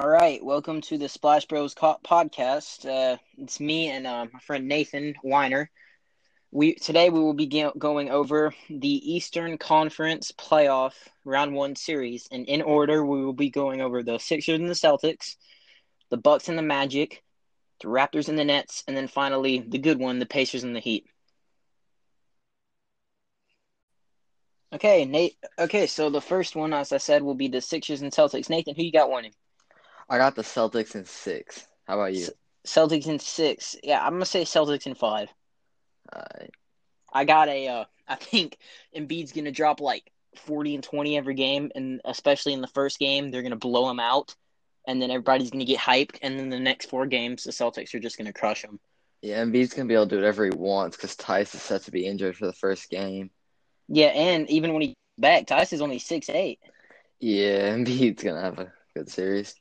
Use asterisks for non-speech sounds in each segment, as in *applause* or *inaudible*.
All right, welcome to the Splash Bros podcast. Uh, it's me and uh, my friend Nathan Weiner. We today we will be ge- going over the Eastern Conference Playoff Round One series, and in order, we will be going over the Sixers and the Celtics, the Bucks and the Magic, the Raptors and the Nets, and then finally the good one, the Pacers and the Heat. Okay, Nate. Okay, so the first one, as I said, will be the Sixers and Celtics. Nathan, who you got winning? I got the Celtics in six. How about you? Celtics in six. Yeah, I'm gonna say Celtics in five. Uh, I got a. Uh, I think Embiid's gonna drop like 40 and 20 every game, and especially in the first game, they're gonna blow him out, and then everybody's gonna get hyped, and then the next four games, the Celtics are just gonna crush them. yeah, Embiid's gonna be able to do whatever he wants because Theis is set to be injured for the first game. Yeah, and even when he back, Theis is only six eight. Yeah, *laughs* Embiid's gonna have a good series.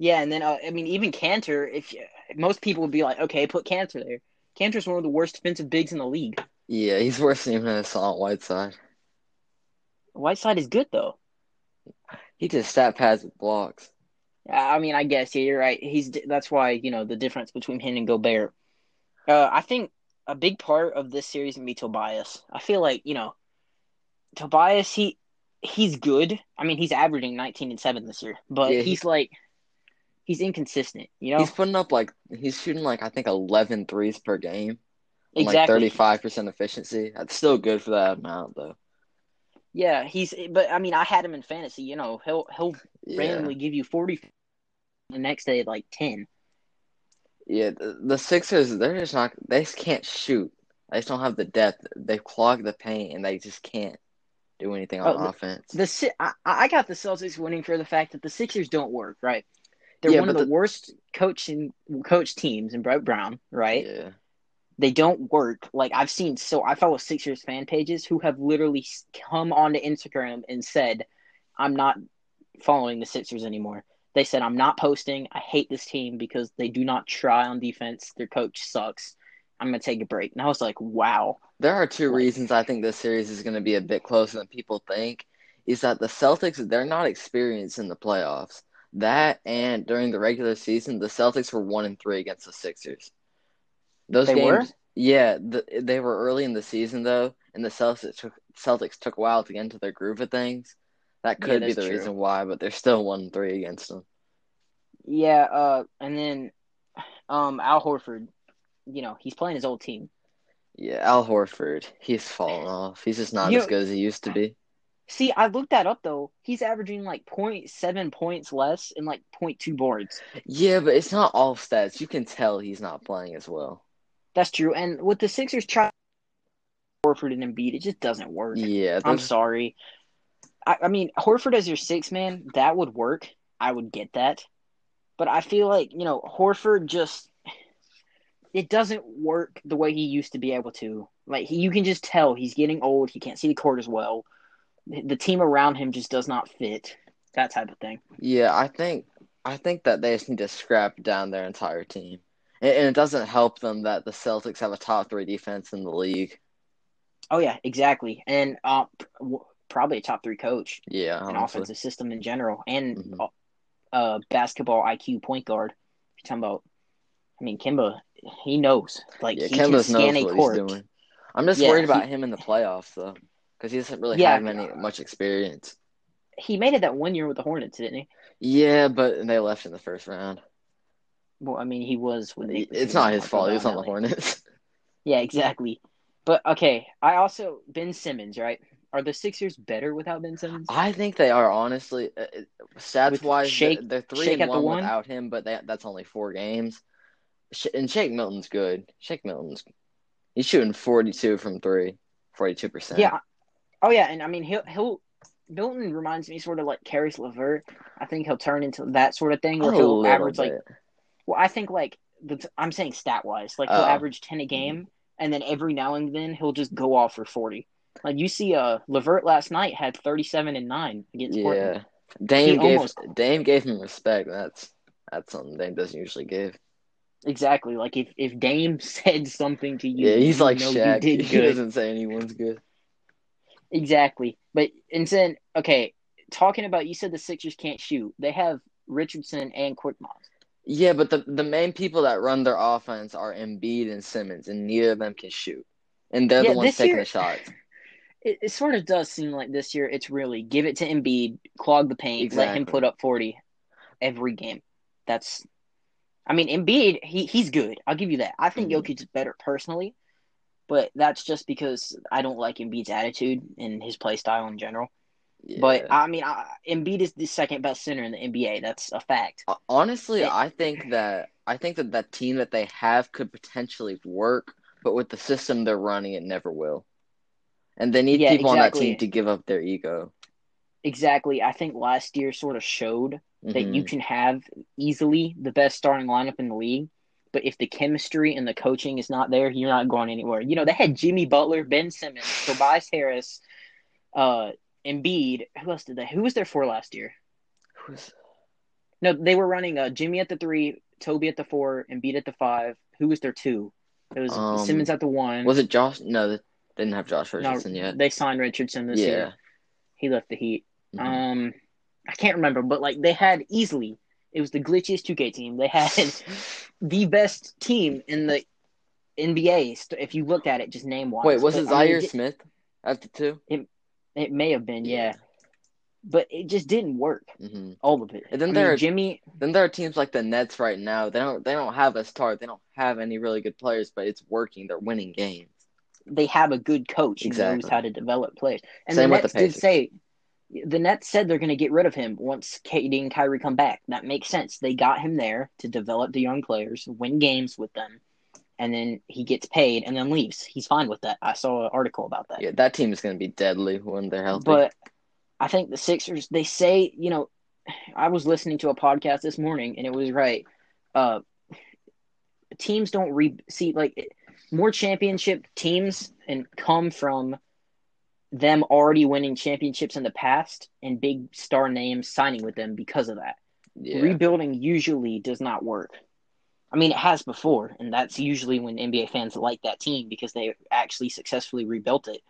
Yeah, and then uh, I mean, even Kanter. If you, most people would be like, okay, put Kanter there. Kanter's one of the worst defensive bigs in the league. Yeah, he's worse than even Hassan Whiteside. Whiteside is good though. He just stat pads with blocks. I mean, I guess yeah, you're right. He's that's why you know the difference between him and Gobert. Uh, I think a big part of this series can be Tobias. I feel like you know, Tobias he he's good. I mean, he's averaging 19 and seven this year, but Yeah, he- he's like he's inconsistent. You know, He's putting up like he's shooting like I think 11 threes per game. exactly. Like 35% efficiency. That's still good for that amount though. Yeah, he's. But I mean, I had him in fantasy. You know, he'll he'll Yeah. randomly give you 40 the next day like 10. Yeah, the, the Sixers, they're just not, they just can't shoot. They just don't have the depth. They clog the paint and they just can't do anything on Oh, the- offense. The Si- I, I got the Celtics winning for the fact that the Sixers don't work, right? They're Yeah, one of but the, worst coaching coach teams in Brett Brown, right? Yeah. They don't work. Like I've seen, so I follow Sixers fan pages who have literally come onto Instagram and said, "I'm not following the Sixers anymore." They said, "I'm not posting. I hate this team because they do not try on defense. Their coach sucks. I'm gonna take a break." And I was like, "Wow." There are two Like- reasons I think this series is going to be a bit closer than people think. Is that the Celtics, they're not experienced in the playoffs. That and during the regular season, the Celtics were one and three against the Sixers. Those They games, were? yeah, the, they were early in the season though, and the Celtics took, Celtics took a while to get into their groove of things. That Yeah, could be the true. reason why, but they're still one and three against them. Yeah, uh, and then um, Al Horford, you know, he's playing his old team. Yeah, Al Horford, he's fallen off. He's just not You- as good as he used to be. See, I looked that up though. He's averaging like 0.7 points less and like 0.2 boards. Yeah, but it's not all stats. You can tell he's not playing as well. That's true. And with the Sixers try Horford and Embiid, it just doesn't work. Yeah, I'm sorry. I, I mean, Horford as your six man, that would work. I would get that. But I feel like, you know, Horford just it doesn't work the way he used to be able to. Like he, you can just tell he's getting old. He can't see the court as well. The team around him just does not fit. That type of thing. Yeah, I think I think that they just need to scrap down their entire team, and, and it doesn't help them that the Celtics have a top three defense in the league. Oh yeah, exactly. And uh, w- probably a top three coach Yeah, and honestly. offensive system in general, and Mhm. uh, basketball IQ point guard. If you're talking about, I mean, Kemba, he knows. Like Yeah, he scan knows a what court. he's doing. I'm just Yeah, worried about he- him in the playoffs though, because he doesn't really Yeah. have any much experience. He made it that one year with the Hornets, didn't he? Yeah, but they left in the first round. Well, I mean, he was when they. It's not his fault. He was on the Hornets. *laughs* Yeah, exactly. But okay, I also Ben Simmons, right? Are the Sixers better without Ben Simmons? I think they are honestly uh, stats With wise. Shake- they're three and one, one? without him, but they, that's only four games. And Shake Milton's good. Shake Milton's he's shooting forty two from three, 42 percent. Yeah. Oh yeah, and I mean he'll he'll Milton reminds me sort of like Caris LeVert. I think he'll turn into that sort of thing where he'll average bit. like well, I think like the I'm saying stat wise, like he'll Oh. average ten a game, and then every now and then he'll just go off for forty. Like you see, uh, Levert last night had thirty seven and nine against Portland. yeah. Dame He gave almost- Dame gave him respect. That's that's something Dame doesn't usually give. Exactly. Like if if Dame *laughs* said something to you, Yeah, he's like Shaq. He did He doesn't say anyone's good. Exactly. But and then okay, talking about you said the Sixers can't shoot. They have Richardson, and Korkmaz. Yeah, but the the main people that run their offense are Embiid and Simmons, and neither of them can shoot, and they're Yeah, the ones taking year- the shots. *laughs* It, it sort of does seem like this year it's really give it to Embiid, clog the paint, let him put up 40 every game. That's, I mean, Embiid, he, he's good. I'll give you that. I think Mhm. Jokic is better personally, but that's just because I don't like Embiid's attitude and his play style in general. But I mean, I, Embiid is the second best center in the NBA. That's a fact. Uh, Honestly, It- I think *laughs* that I think that that team that they have could potentially work, but with the system they're running, it never will. And they need Yeah, people on that team to give up their ego. Exactly. I think last year sort of showed that Mhm. you can have easily the best starting lineup in the league. But if the chemistry and the coaching is not there, you're not going anywhere. You know, they had Jimmy Butler, Ben Simmons, Tobias Harris, uh, Embiid. Who else did they? Who was there for last year? Who's- No, they were running uh, Jimmy at the three, Toby at the four, Embiid at the five. Who was there two? It was Um, Simmons at the one. Was it Josh? No, they didn't have Josh no, Richardson yet. they signed Richardson this Yeah. year. He left the Heat. Mhm. Um, I can't remember, but like they had easily. It was the glitchiest 2K team. They had *laughs* the best team in the NBA. If you look at it, just name wise. Wait, was it But, I mean, Zhaire Smith at the two? it may have been, yeah. but it just didn't work. hmm All of it. And then I mean, there are- Jimmy. Then there are teams like the Nets right now. They don't they don't have a star. They don't have any really good players, but it's working. They're winning games. They have a good coach who knows how to develop players. And Same the with the did say the Nets said they're going to get rid of him once KD and Kyrie come back. That makes sense. They got him there to develop the young players, win games with them, and then he gets paid and then leaves. He's fine with that. I saw an article about that. Yeah, that team is going to be deadly when they're healthy. But I think the Sixers, they say, you know, I was listening to a podcast this morning and it was right. Uh, teams don't re see like more championship teams and come from them already winning championships in the past and big star names signing with them because of that. yeah, Rebuilding usually does not work. I mean, it has before, and that's usually when NBA fans like that team because they actually successfully rebuilt it.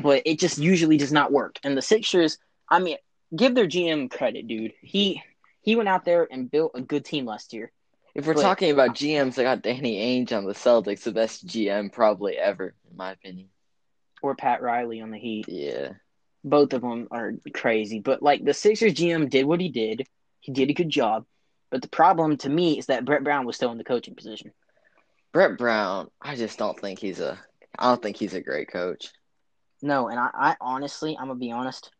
But it just usually does not work. And the Sixers, I mean, give their GM credit, dude. He he went out there and built a good team last year. if we're but- talking about GMs, I got Danny Ainge on the Celtics, the best GM probably ever, in my opinion. Or Pat Riley on the Heat. Yeah, Both of them are crazy. But like the Sixers GM did what he did. He did a good job. But the problem to me is that Brett Brown was still in the coaching position. Brett Brown. I just don't think he's a. I don't think he's a great coach. No, and I, I honestly, I'm gonna be honest.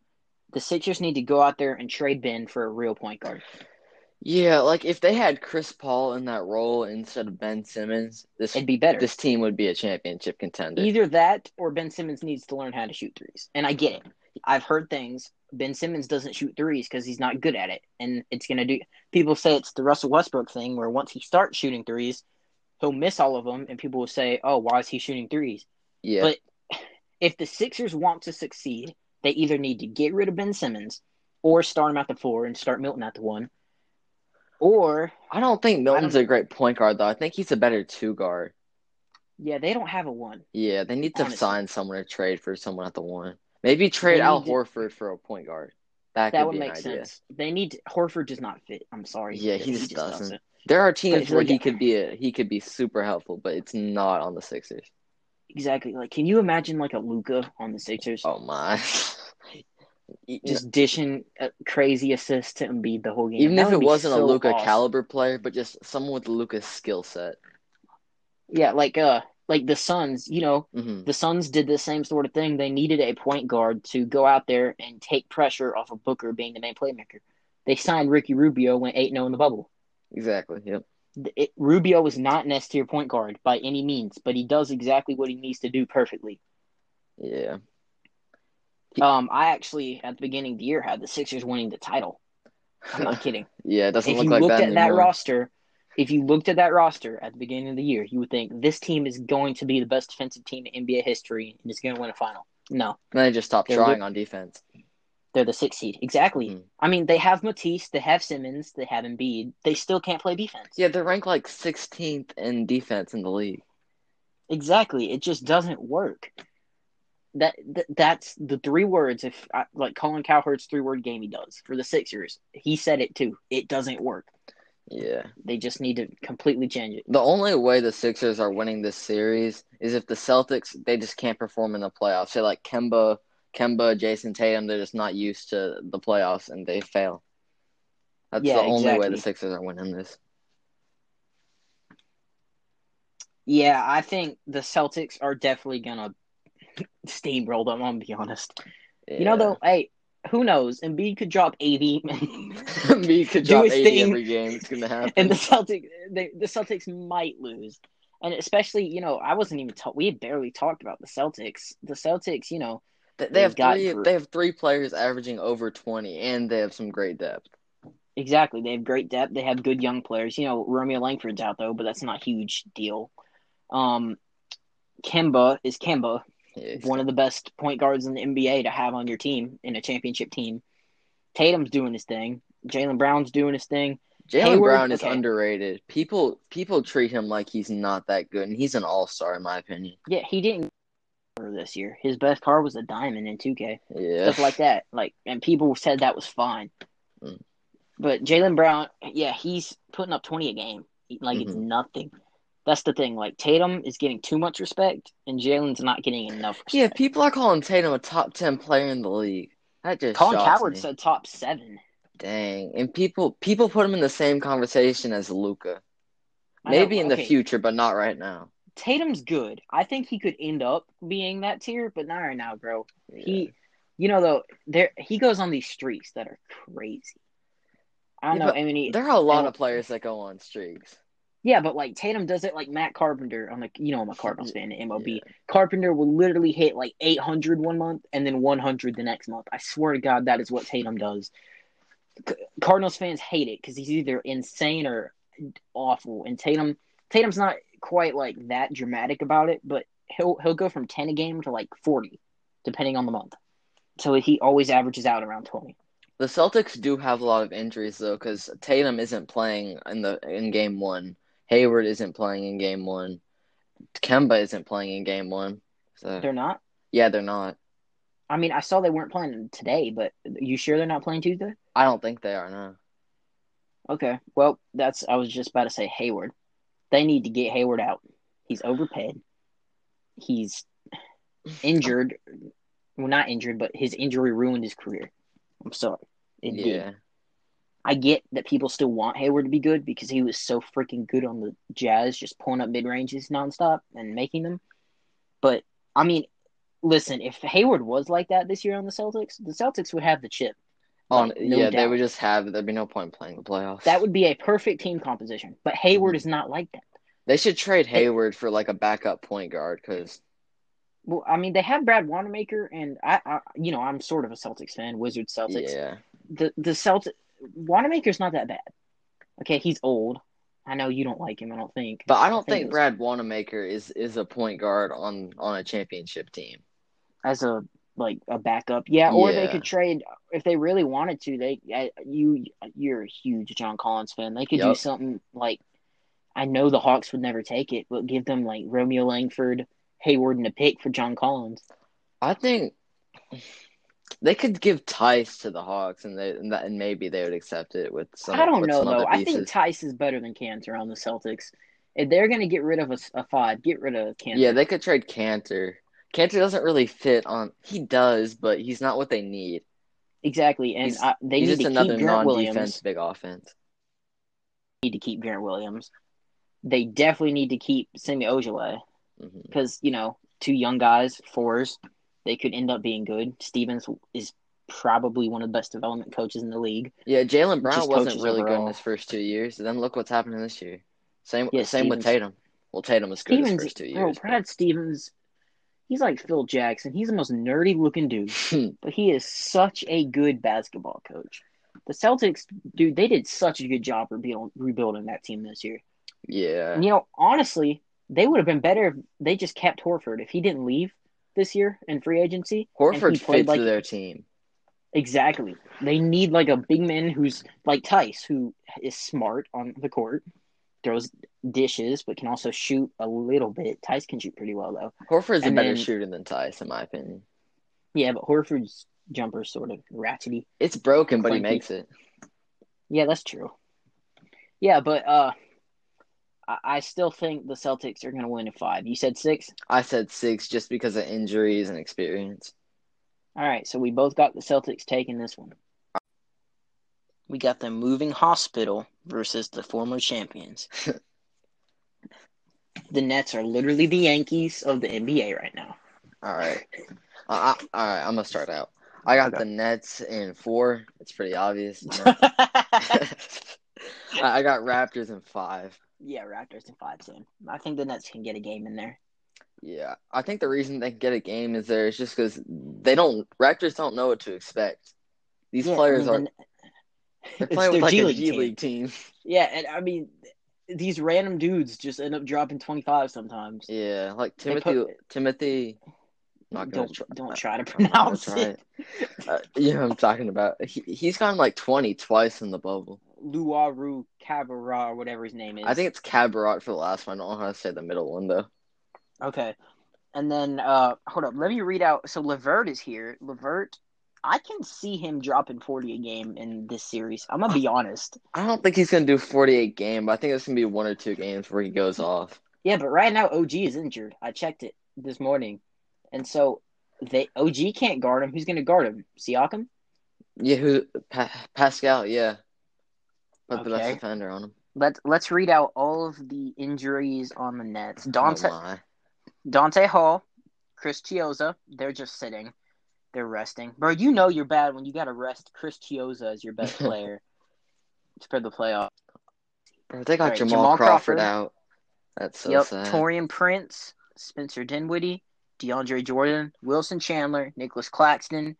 The Sixers need to go out there and trade Ben for a real point guard. Yeah, like if they had Chris Paul in that role instead of Ben Simmons, this It'd be better. this team would be a championship contender. Either that or Ben Simmons needs to learn how to shoot threes. And I get it. I've heard things. Ben Simmons doesn't shoot threes because he's not good at it. And it's going to do. People say it's the Russell Westbrook thing where once he starts shooting threes, he'll miss all of them. And people will say, oh, why is he shooting threes? yeah, But if the Sixers want to succeed, they either need to get rid of Ben Simmons or start him at the four and start Milton at the one. Or, I don't think Milton's don't- a great point guard though. I think he's a better two guard. yeah, they don't have a one. Yeah, they need to Honestly. sign someone to trade for someone at the one. Maybe trade They Al need to- Horford for a point guard. That, That could would be make an idea. sense. They need Horford does not fit. I'm sorry. Yeah, he just doesn't. doesn't. There are teams where like, he could be a he could be super helpful, but it's not on the Sixers. Exactly. Like, can you imagine like a Luka on the Sixers, Oh my! *laughs* just dishing a crazy assist to Embiid the whole game? Even That if it wasn't a Luka awesome. caliber player, but just someone with Luka's skill set. Yeah, like uh, like the Suns. You know, hmm the Suns did the same sort of thing. They needed a point guard to go out there and take pressure off of Booker being the main playmaker. They signed Ricky Rubio, went eight zero in the bubble. Exactly. Yep. It, Rubio is not an S tier point guard by any means, but he does exactly what he needs to do perfectly. Yeah. Um, I actually at the beginning of the year had the Sixers winning the title. I'm not kidding. *laughs* yeah. It doesn't if look you like looked that at that roster, if you looked at that roster at the beginning of the year, you would think this team is going to be the best defensive team in NBA history and is going to win a final. No, And they just stopped They're trying look- on defense. they're the sixth seed. Exactly. Mhm. I mean, they have Matisse, they have Simmons, they have Embiid. They still can't play defense. Yeah, they're ranked like 16th in defense in the league. Exactly. It just doesn't work. That, that that's the three words. If I, like Colin Cowherd's three word game, he does for the Sixers. He said it too. It doesn't work. Yeah. They just need to completely change it. The only way the Sixers are winning this series is if the Celtics they just can't perform in the playoffs. Say like Kemba, Kemba, Jayson Tatum, they're just not used to the playoffs and they fail. That's Yeah, the only way the Sixers are winning this. Yeah, I think the Celtics are definitely gonna *laughs* steamroll them. I'm gonna be honest. You know, though, hey, who knows? Embiid could drop 80, *laughs* me could drop 80 thing. every game. It's gonna happen. and the Celtics, they, the Celtics might lose. And especially, you know, I wasn't even talk. We had barely talked about the Celtics. The Celtics, you know, They, they got three. They have three players averaging over twenty, and they have some great depth. exactly. They have great depth. They have good young players. You know, Romeo Langford's out though, but that's not a huge deal. Um, Kemba is Kemba, Yeah, one of the best point guards in the NBA to have on your team in a championship team. Tatum's doing his thing. Jaylen Brown's doing his thing. Jaylen Brown is okay. underrated. People people treat him like he's not that good, and he's an all star in my opinion. Yeah, he didn't this year. His best card was a diamond in 2K. Yeah, Stuff like that. Like and people said that was fine. Mm. But Jaylen Brown, yeah, he's putting up 20 a game. Like it's Mhm. nothing. That's the thing. Like Tatum is getting too much respect and Jaylen's not getting enough respect. yeah. People are calling Tatum a top ten player in the league. That just Colin Cowherd me. said top 7. Dang, and people people put him in the same conversation as Luka. Know, Maybe in the okay, future, but not right now. Tatum's good. I think he could end up being that tier, but not right now, bro. He, you know, though, there he goes on these streaks that are crazy. I don't Yeah, know. I mean, he, there are a lot of players that go on streaks. Yeah, but like Tatum does it like Matt Carpenter. I'm like, you know, I'm a Cardinals fan in MLB. Yeah. Carpenter will literally hit like 800 one month and then 100 the next month. I swear to God, that is what Tatum does. C- Cardinals fans hate it because he's either insane or awful. And Tatum, Tatum's not quite like that dramatic about it, but he'll he'll go from 10 a game to like 40, depending on the month. So he always averages out around 20. The Celtics do have a lot of injuries though, because Tatum isn't playing in the in game one. Hayward isn't playing in game one. Kemba isn't playing in game one. So They're not. yeah, they're not. I mean, I saw they weren't playing today, but you sure they're not playing Tuesday? I don't think they are. No. Okay. Well, that's I was just about to say Hayward. They need to get Hayward out. He's overpaid. He's injured. Well, not injured, but his injury ruined his career. I'm sorry. It did. I get that people still want Hayward to be good because he was so freaking good on the Jazz, just pulling up mid ranges nonstop and making them. But I mean, listen, if Hayward was like that this year on the Celtics, the Celtics would have the chip. On no yeah, they would just have. There'd be no point in playing the playoffs. That would be a perfect team composition. But Hayward Mhm. is not like that. They should trade Hayward for like a backup point guard because Well, I mean, they have Brad Wanamaker, and I, I, you know, I'm sort of a Celtics fan, Wizards Celtics. yeah, The the Celtics, Wanamaker's not that bad. Okay, he's old. I know you don't like him. I don't think. but I don't think think Brad Wanamaker is is a point guard on on a championship team. as a like a backup, yeah. Or they could trade if they really wanted to. They you you're a huge John Collins fan. They could do something like I know the Hawks would never take it, but give them like Romeo Langford, Hayward, and a pick for John Collins. I think they could give Theis to the Hawks, and they and, that, and maybe they would accept it with some. I don't know though. I think. Theis is better than Kanter on the Celtics. If they're going to get rid of a, a get rid of Kanter. yeah, they could trade Kanter. Kanter doesn't really fit on. He does, but he's not what they need. exactly. And He's- I, they need just to another keep Grant Williams. big offense. Need to keep Grant Williams. They definitely need to keep Semi Ojeleye hmm because you know two young guys, fours, they could end up being good. Stevens is probably one of the best development coaches in the league. Yeah, Jaylen Brown Just wasn't really good in his first two years, then look what's happening this year. Same Yeah, same with Tatum. Well, Tatum was good his first two oh, years. bro. Brad Stevens, he's like Phil Jackson. He's the most nerdy looking dude. but- *laughs* but he is such a good basketball coach. The Celtics, dude, they did such a good job rebuild, rebuilding that team this year. yeah, And you know, honestly, they would have been better if they just kept Horford. If he didn't leave this year in free agency, and Horford fits like their team. exactly. They need like a big man who's like Theis, who is smart on the court, throws dishes, but can also shoot a little bit. Theis can shoot pretty well though. Horford's a better then- shooter than Theis, in my opinion. Yeah, but Horford's jumper sort of ratchety. It's broken, but he makes it. Yeah, that's true. Yeah, but uh, I, I still think the Celtics are going to win in five. You said six. I said six just because of injuries and experience. All right, so we both got the Celtics taking this one. We got the moving hospital versus the former champions. *laughs* the Nets are literally the Yankees of the NBA right now. All right. Uh, I, all right, I'm gonna start out. I got Okay. the Nets in four. It's pretty obvious. *laughs* *laughs* I I got Raptors in five. yeah, Raptors in five soon. I think the Nets can get a game in there. Yeah, I think the reason they can get a game is there is just because they don't Raptors don't know what to expect. These Yeah, I players mean, are the- they're *laughs* playing with like G a League G team. League team. Yeah, and I mean, these random dudes just end up dropping twenty five sometimes. Yeah, like Timothy put- Timothy. Not don't try, don't try to I'm not gonna pronounce try it. Uh, you know I'm talking about. He he's gotten like twenty twice in the bubble. Luaru Cabarra or whatever his name is. I think it's Cabaret for the last one. I don't know how to say the middle one though. Okay. And then uh hold up, let me read out so Levert is here. Levert I can see him dropping forty a game in this series. I'm gonna be honest. I don't think he's gonna do 48 game, but I think it's gonna be one or two games where he goes off. Yeah, but right now OG is injured. I checked it this morning. And so they OG can't guard him. Who's gonna guard him? Siakam? Yeah, who pa- Pascal? Yeah, put the best defender on him. Let's let's read out all of the injuries on the Nets. Oh Dante. Dante Hall, Chris Chiozza, they're just sitting. They're resting. Bro, you know you're bad when you got to rest Chris Chiozza as your best *laughs* player for the playoff. Bro, they got Alright, Jamal, Jamal Crawford, Crawford. out. That's so yep, sad. Taurean Prince, Spencer Dinwiddie, DeAndre Jordan, Wilson Chandler, Nicholas Claxton,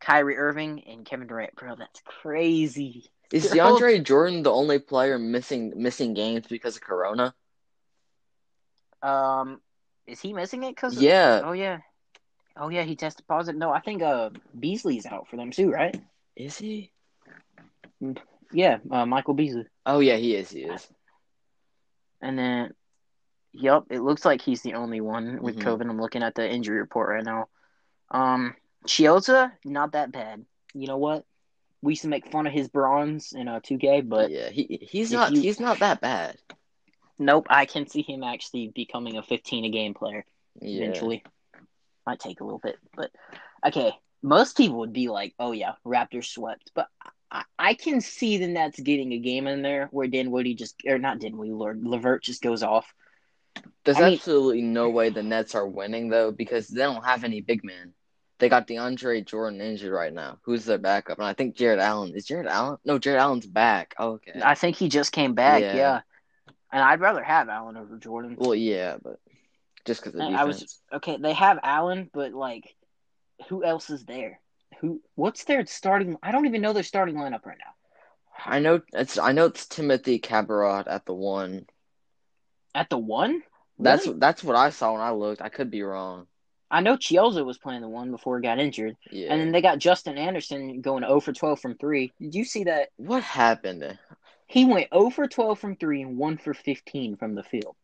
Kyrie Irving, and Kevin Durant. Bro, that's crazy. Is DeAndre Jordan the only player missing missing games because of Corona? Um, is he missing it? Cause Yeah. oh yeah, oh yeah, he tested positive. No, I think uh Beasley's out for them too, right? Is he? Yeah, uh, Michael Beasley. Oh yeah, he is. He is. And then, yep, it looks like he's the only one with Mhm. COVID. I'm looking at the injury report right now. Um, Chiozza, not that bad. You know what? We used to make fun of his bronze in uh 2K, but yeah, he he's not you- he's not that bad. nope, I can see him actually becoming a 15 a game player Yeah. eventually. Might take a little bit, but okay. Most people would be like, "Oh yeah, Raptors swept," but I, I can see the Nets getting a game in there where Dan Dinwiddie just or not Dan Dinwiddie, Lord Levert just goes off. There's I mean- absolutely no way the Nets are winning though because they don't have any big men. They got DeAndre Jordan injured right now. Who's their backup? And I think Jarrett Allen. Is Jarrett Allen? No, Jarrett Allen's back. Oh, okay. I think he just came back. Yeah. Yeah, and I'd rather have Allen over Jordan. Well, yeah, but just because of And defense. I was okay. They have Allen, but like, who else is there? Who? What's their starting? I don't even know their starting lineup right now. I know it's I know it's Timothy Cabaret at the one. At the one, That's that's what I saw when I looked. I could be wrong. I know Chiozza was playing the one before he got injured, Yeah. and then they got Justin Anderson going 0 for 12 from three. Did you see that? what happened? He went 0 for 12 from three and 1 for 15 from the field.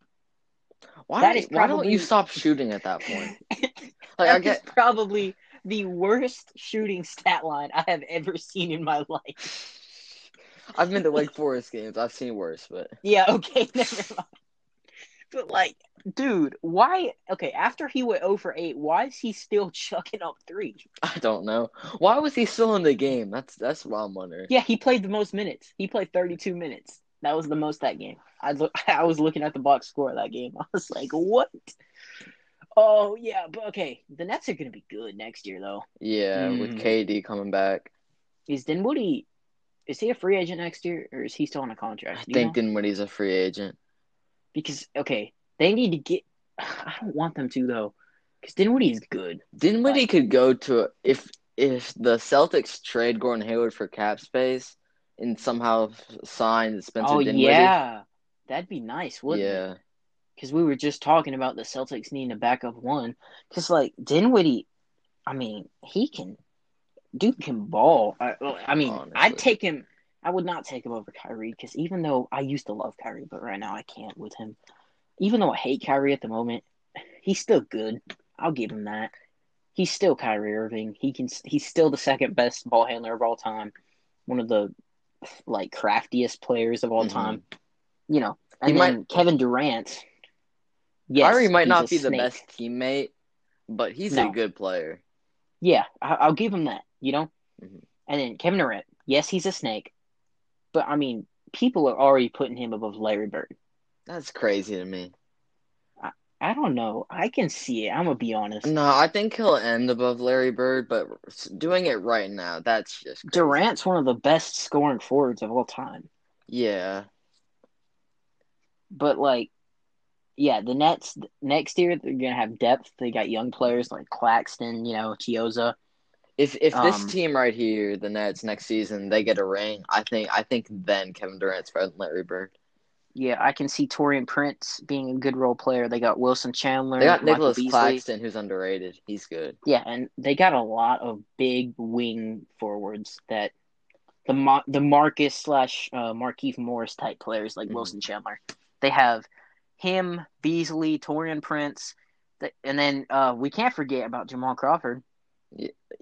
Why That don't, why don't you stop shooting at that point? *laughs* Like I is get probably the worst shooting stat line I have ever seen in my life. I've been to Wake Forest games. I've seen worse, but Yeah, okay, *laughs* never mind. But like, dude, why? Okay, after he went over 8, why is he still *laughs* chucking up three? I don't know. Why was he still in the game? That's that's what I'm wondering. Yeah, he played the most minutes. He played 32 minutes. That was the most that game. I look, *laughs* I was looking at the box score of that game. *laughs* I was like, what? Oh yeah, but okay. The Nets are gonna be good next year, though. Yeah, with Mhm. KD coming back. Is Dinwiddie? Is he a free agent next year, or is he still on a contract? You think know? Dinwiddie's a free agent. Because okay, they need to get. *sighs* I don't want them to though, because Dinwiddie is good. Dinwiddie could go to if if the Celtics trade Gordon Hayward for cap space and somehow sign Spencer oh Dinwiddie. yeah, that'd be nice, wouldn't it? yeah. because we were just talking about the Celtics needing a backup one. Because like Dinwiddie, I mean, he can, dude can ball. I, I mean, Honestly. I'd take him I would not take him over Kyrie because even though I used to love Kyrie, but right now I can't with him. Even though I hate Kyrie at the moment, he's still good. I'll give him that. He's still Kyrie Irving. He can. He's still the second best ball handler of all time. One of the like craftiest players of all Mhm. time. You know, and He then might- Kevin Durant. Yes, Kyrie might not be the best teammate, but he's No. a good player. Yeah, I- I'll give him that. You know, Mhm. and then Kevin Durant. Yes, he's a snake, but I mean, people are already putting him above Larry Bird. That's crazy to me. I I don't know. I can see it. I'm gonna be honest. No, I think he'll end above Larry Bird, but doing it right now, that's just crazy. Durant's one of the best scoring forwards of all time. Yeah, But like, yeah, the Nets next year they're gonna have depth. They got young players like Claxton, you know, Chiozza. If if this Um, team right here, the Nets next season, they get a ring, I think I think then Kevin Durant's better than Larry Bird. Yeah, I can see Taurean Prince being a good role player. They got Wilson Chandler. They got Michael Nicholas Beasley. Claxton, who's underrated. He's good. Yeah, and they got a lot of big wing forwards that the Mar- the Marcus slash uh, Markieff Morris type players like Mhm. Wilson Chandler. They have him, Beasley, Taurean Prince, and then uh, we can't forget about Jamal Crawford.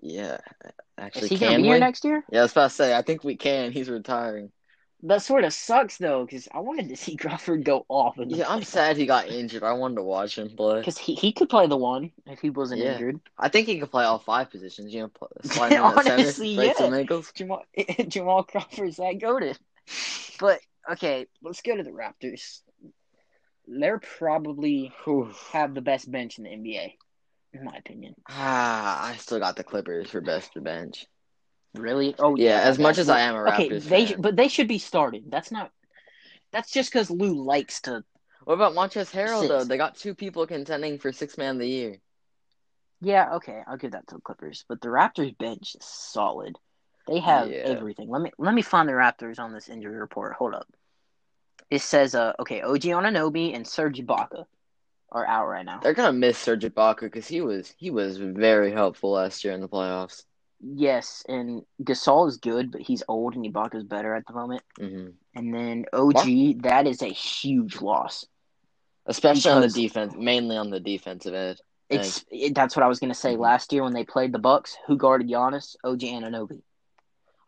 Yeah, Is actually, he going to be we? here next year? Yeah, I was about to say. I think we can. He's retiring. That sort of sucks though, because I wanted to see *laughs* Crawford go off. In the Yeah, I'm sad he got injured. I wanted to watch him play. because he, he could play the one if he wasn't Yeah. injured. I think he could play all five positions. You know, play, *laughs* slide him at Honestly, center, break yeah. some ankles. *laughs* Jamal Jamal Crawford's that goaded. But okay, let's go to the Raptors. They're probably Whew. have the best bench in the NBA, in my opinion. Ah, I still got the Clippers for best bench. Really? Oh Yeah, as much as I am a Okay, Raptors they fan. but they should be started. That's not. That's just because Lou likes to. What about Montrezl Harrell though? They got two people contending for six man of the year. Yeah, okay, I'll give that to the Clippers. But the Raptors bench is solid. They have Yeah. everything. Let me let me find the Raptors on this injury report. Hold up. It says uh okay, OG Ananobi and Serge Ibaka are out right now. They're gonna miss Serge Ibaka because he was he was very helpful last year in the playoffs. Yes, and Gasol is good, but he's old and Ibaka's better at the moment. hmm And then OG, that is a huge loss. Especially on the defense, mainly on the defensive end. It's it, that's what I was gonna say. Mhm. Last year when they played the Bucks, who guarded Giannis? OG and Anunoby.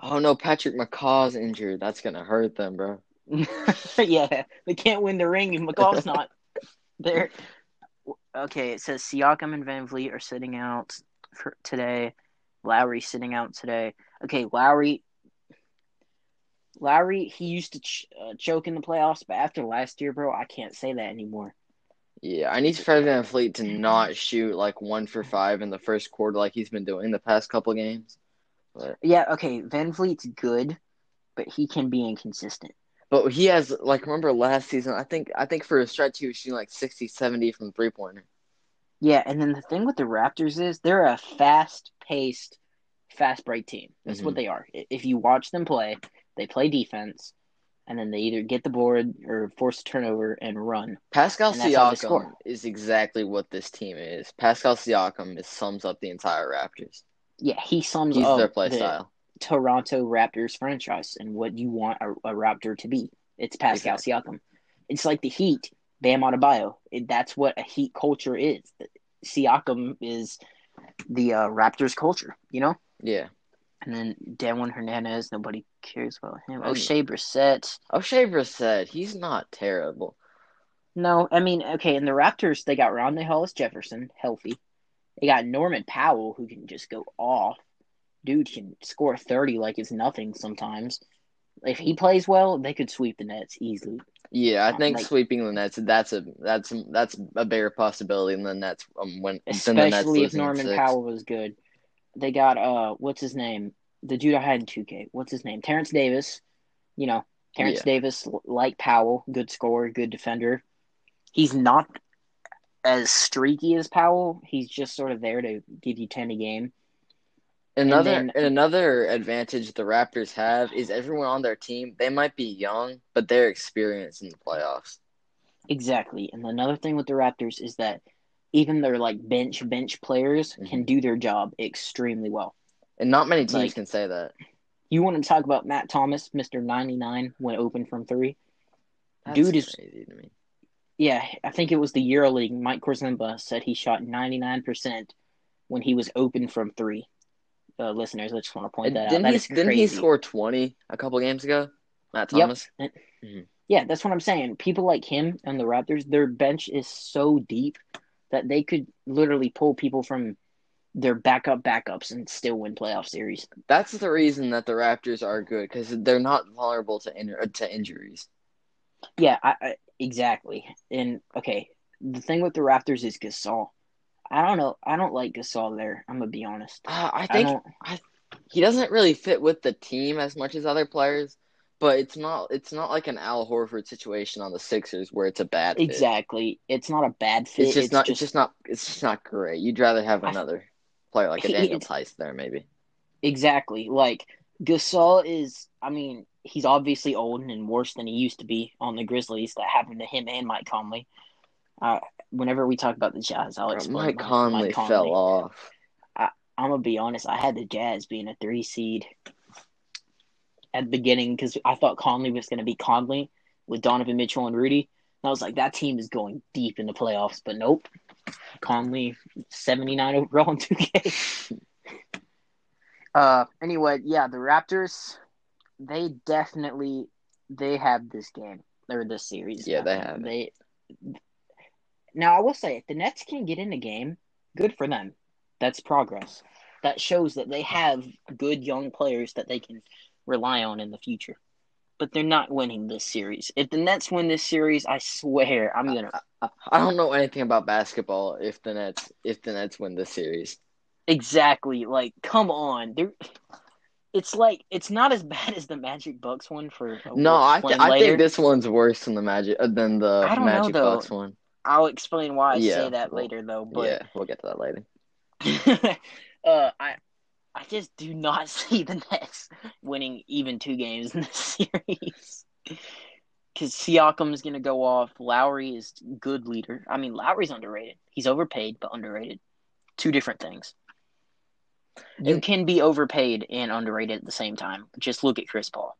Oh no, Patrick McCaw's injured. That's gonna hurt them, bro. *laughs* yeah, they can't win the ring if McCaw's not there. Okay, it says Siakam and VanVleet are sitting out for today. Lowry sitting out today. Okay, Lowry. Lowry, he used to ch- uh, choke in the playoffs, but after last year, bro, I can't say that anymore. Yeah, I need Fred VanVleet to not shoot like one for five in the first quarter like he's been doing the past couple games. But Yeah, okay, VanVleet's good, but he can be inconsistent. But he has like remember last season, I think I think for a stretch he was shooting like 60, 70 from three pointer. Yeah, and then the thing with the Raptors is they're a fast-paced, fast break team. That's Mhm. what they are. If you watch them play, they play defense, and then they either get the board or force a turnover and run. Pascal And that's how they Siakam is exactly what this team is. Pascal Siakam is sums up the entire Raptors. Yeah, he sums He's up their play the style. Toronto Raptors franchise and what you want a, a Raptor to be. It's Pascal Siakam. It's like the Heat, Bam Adebayo. It, that's what a Heat culture is. Siakam is the uh, Raptors culture, you know? Yeah. And then Darwin Hernandez, nobody cares about him. Oshae Brissett. Oshae Brissett, he's not terrible. No, I mean, okay, in the Raptors, they got Rondae Hollis Jefferson, healthy. They got Norman Powell, who can just go off. Dude can score 30 like it's nothing sometimes. If he plays well, they could sweep the Nets easily. Yeah, I think Like- sweeping the Nets that's a that's that's a bigger possibility than the Nets um, when than the Nets Especially if Norman. Powell was good. They got, uh, what's his name? The dude I had in 2K. What's his name? Terrence Davis. You know, Terrence Yeah. Davis, like Powell, good scorer, good defender. He's not as streaky as Powell. He's just sort of there to give you 10 a game. Another then- and another advantage the Raptors have is everyone on their team. They might be young, but they're experienced in the playoffs. Exactly. And another thing with the Raptors is that even their like bench bench players can Mhm. do their job extremely well. And not many teams Like- can say that. You want to talk about Matt Thomas, Mister ninety nine, went open from three. That's Dude is- crazy to me. Yeah, I think it was the EuroLeague. Mike Korzemba said he shot ninety nine percent when he was open from three. Uh, listeners, I just want to point that out. didn't That he? is Didn't he score twenty a couple games ago? Matt Yep. Thomas. Yeah, that's what I'm saying. People like him and the Raptors, their bench is so deep that they could literally pull people from their backup backups and still win playoff series. That's the reason that the Raptors are good because they're not vulnerable to in- to injuries. Yeah, I, I, exactly. And okay, the thing with the Raptors is Gasol. I don't know. I don't like Gasol there. I'm gonna be honest. Uh, I I think don't. he doesn't really fit with the team as much as other players, but it's not it's not like an Al Horford situation on the Sixers where it's a bad fit. Exactly. It's not a bad fit. It's just not it's just not it's just not great. You'd rather have I- another player like a Daniel Theis there maybe. Exactly. Like Gasol is I mean, he's obviously old and worse than he used to be on the Grizzlies. That happened to him and Mike Conley. Uh, whenever we talk about the Jazz, I'll Bro, explain Mike my- Conley Mike fell off. I'm gonna be honest. I had the Jazz being a three seed at the beginning because I thought Conley was gonna be Conley with Donovan Mitchell and Rudy. And I was like, that team is going deep in the playoffs, but nope. Conley, seventy nine *laughs* overall in two K. Uh, anyway, yeah, the Raptors, they definitely they have this game or this series. Yeah, they have. They now I will say if the Nets can get in the game, good for them. That's progress. That shows that they have good young players that they can rely on in the future. But they're not winning this series. If the Nets win this series, I swear I'm gonna I don't know anything about basketball if the Nets if the Nets win this series. exactly like come on. They're it's like it's not as *laughs* bad as the Magic Bucks one for a No, I th- I think this one's worse than the Magic uh, than the I don't know, Magic though. Bucks one. I'll explain why I Yeah, say that well, later though. But yeah, we'll get to that later. *laughs* uh, I I just do not *laughs* see the Nets winning even two games in this series. Because Siakam is gonna go off. Lowry is good leader. I mean, Lowry's underrated. He's overpaid, but underrated. Two different things. You And- can be overpaid and underrated at the same time. Just look at Chris Paul,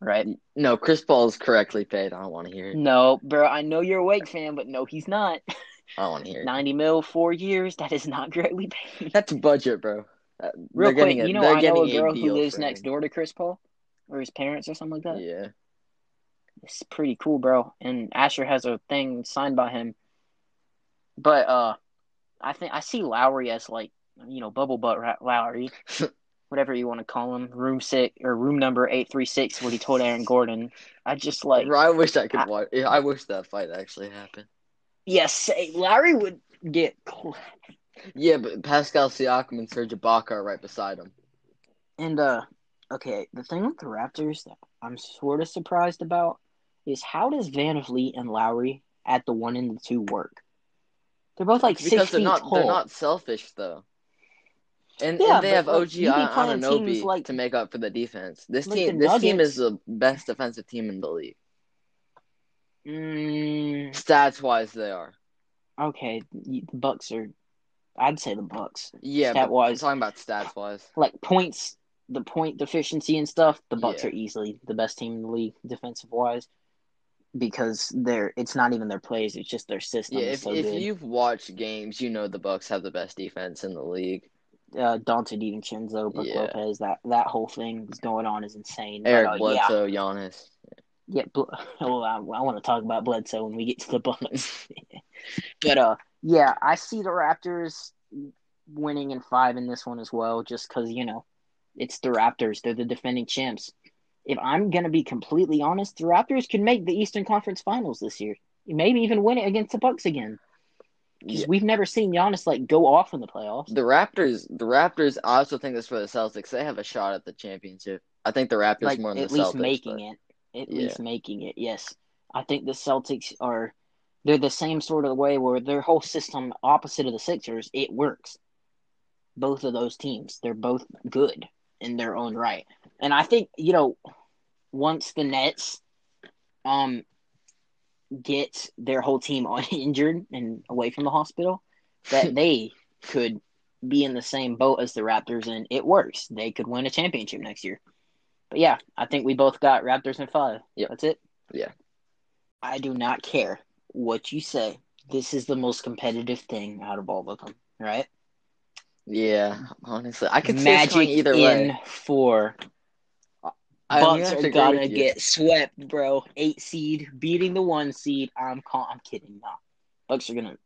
right? No, Chris Paul is correctly paid. I don't want to hear it. No, bro. I know you're a Wake fan, but no, he's not. *laughs* I don't want to hear it. Ninety mil, four years. That is not greatly paid. That's budget, bro. Uh, Real quick, a- you know I know a girl who lives next door to Chris Paul, or his parents or something like that. Yeah. It's pretty cool, bro. And Asher has a thing signed by him. But uh, I think I see Lowry as like you know bubble butt Ra- Lowry, *laughs* whatever you want to call him, room six or room number eight three six. What he told Aaron Gordon. I just like I wish I could I- watch. yeah, I wish that fight actually happened. yes, Lowry would get. Yeah, but Pascal Siakam and Serge Ibaka are right beside him. And uh, okay, the thing with the Raptors that I'm sort of surprised about is how does VanVleet and Lowry at the one and the two work? They're both like because six they're feet not tall. they're not selfish though. And, Yeah, and they but, have like, OG you be playing Anunoby like- to make up for the defense. This like team this team is the best defensive team in the league. Mm, Stats wise they are. okay, the Bucks are. I'd say the Bucks. Yeah, Stat but wise. I'm talking about stats wise. Like points, the point deficiency and stuff. The Bucks Yeah. are easily the best team in the league defensive wise because they're. It's not even their plays; it's just their system Yeah, is if so if good. you've watched games, you know the Bucks have the best defense in the league. Uh, Donte DiVincenzo, Brook Yeah. Lopez, that that whole thing is going on is insane. But, Eric uh, yeah, Bledsoe, Giannis. yeah. Bl- *laughs* well, I, I want to talk about Bledsoe when we get to the Bucks. *laughs* but uh, yeah, I see the Raptors winning in five in this one as well, just because you know it's the Raptors; they're the defending champs. If I'm gonna be completely honest, the Raptors could make the Eastern Conference Finals this year. Maybe even win it against the Bucks again. Because Yeah. we've never seen Giannis like go off in the playoffs. The Raptors, the Raptors. I also think this for the Celtics. They have a shot at the championship. I think the Raptors like more than at least Celtics. making but- it. At Yeah. least making it. Yes, I think the Celtics are. They're the same sort of way where their whole system, opposite of the Sixers, it works. Both of those teams, they're both good in their own right, and I think you know, once the Nets, um, get their whole team *laughs* uninjured and away from the hospital, that *laughs* they could be in the same boat as the Raptors, and it works. They could win a championship next year. But yeah, I think we both got Raptors in five. Yeah, That's it. Yeah. I do not care what you say. This is the most competitive thing out of all of them, right? Yeah, honestly, I could see it going Magic either in way. four. I Bucks are gonna get swept, bro. Eight seed beating the one seed. I'm call- I'm kidding. No, Bucks are gonna.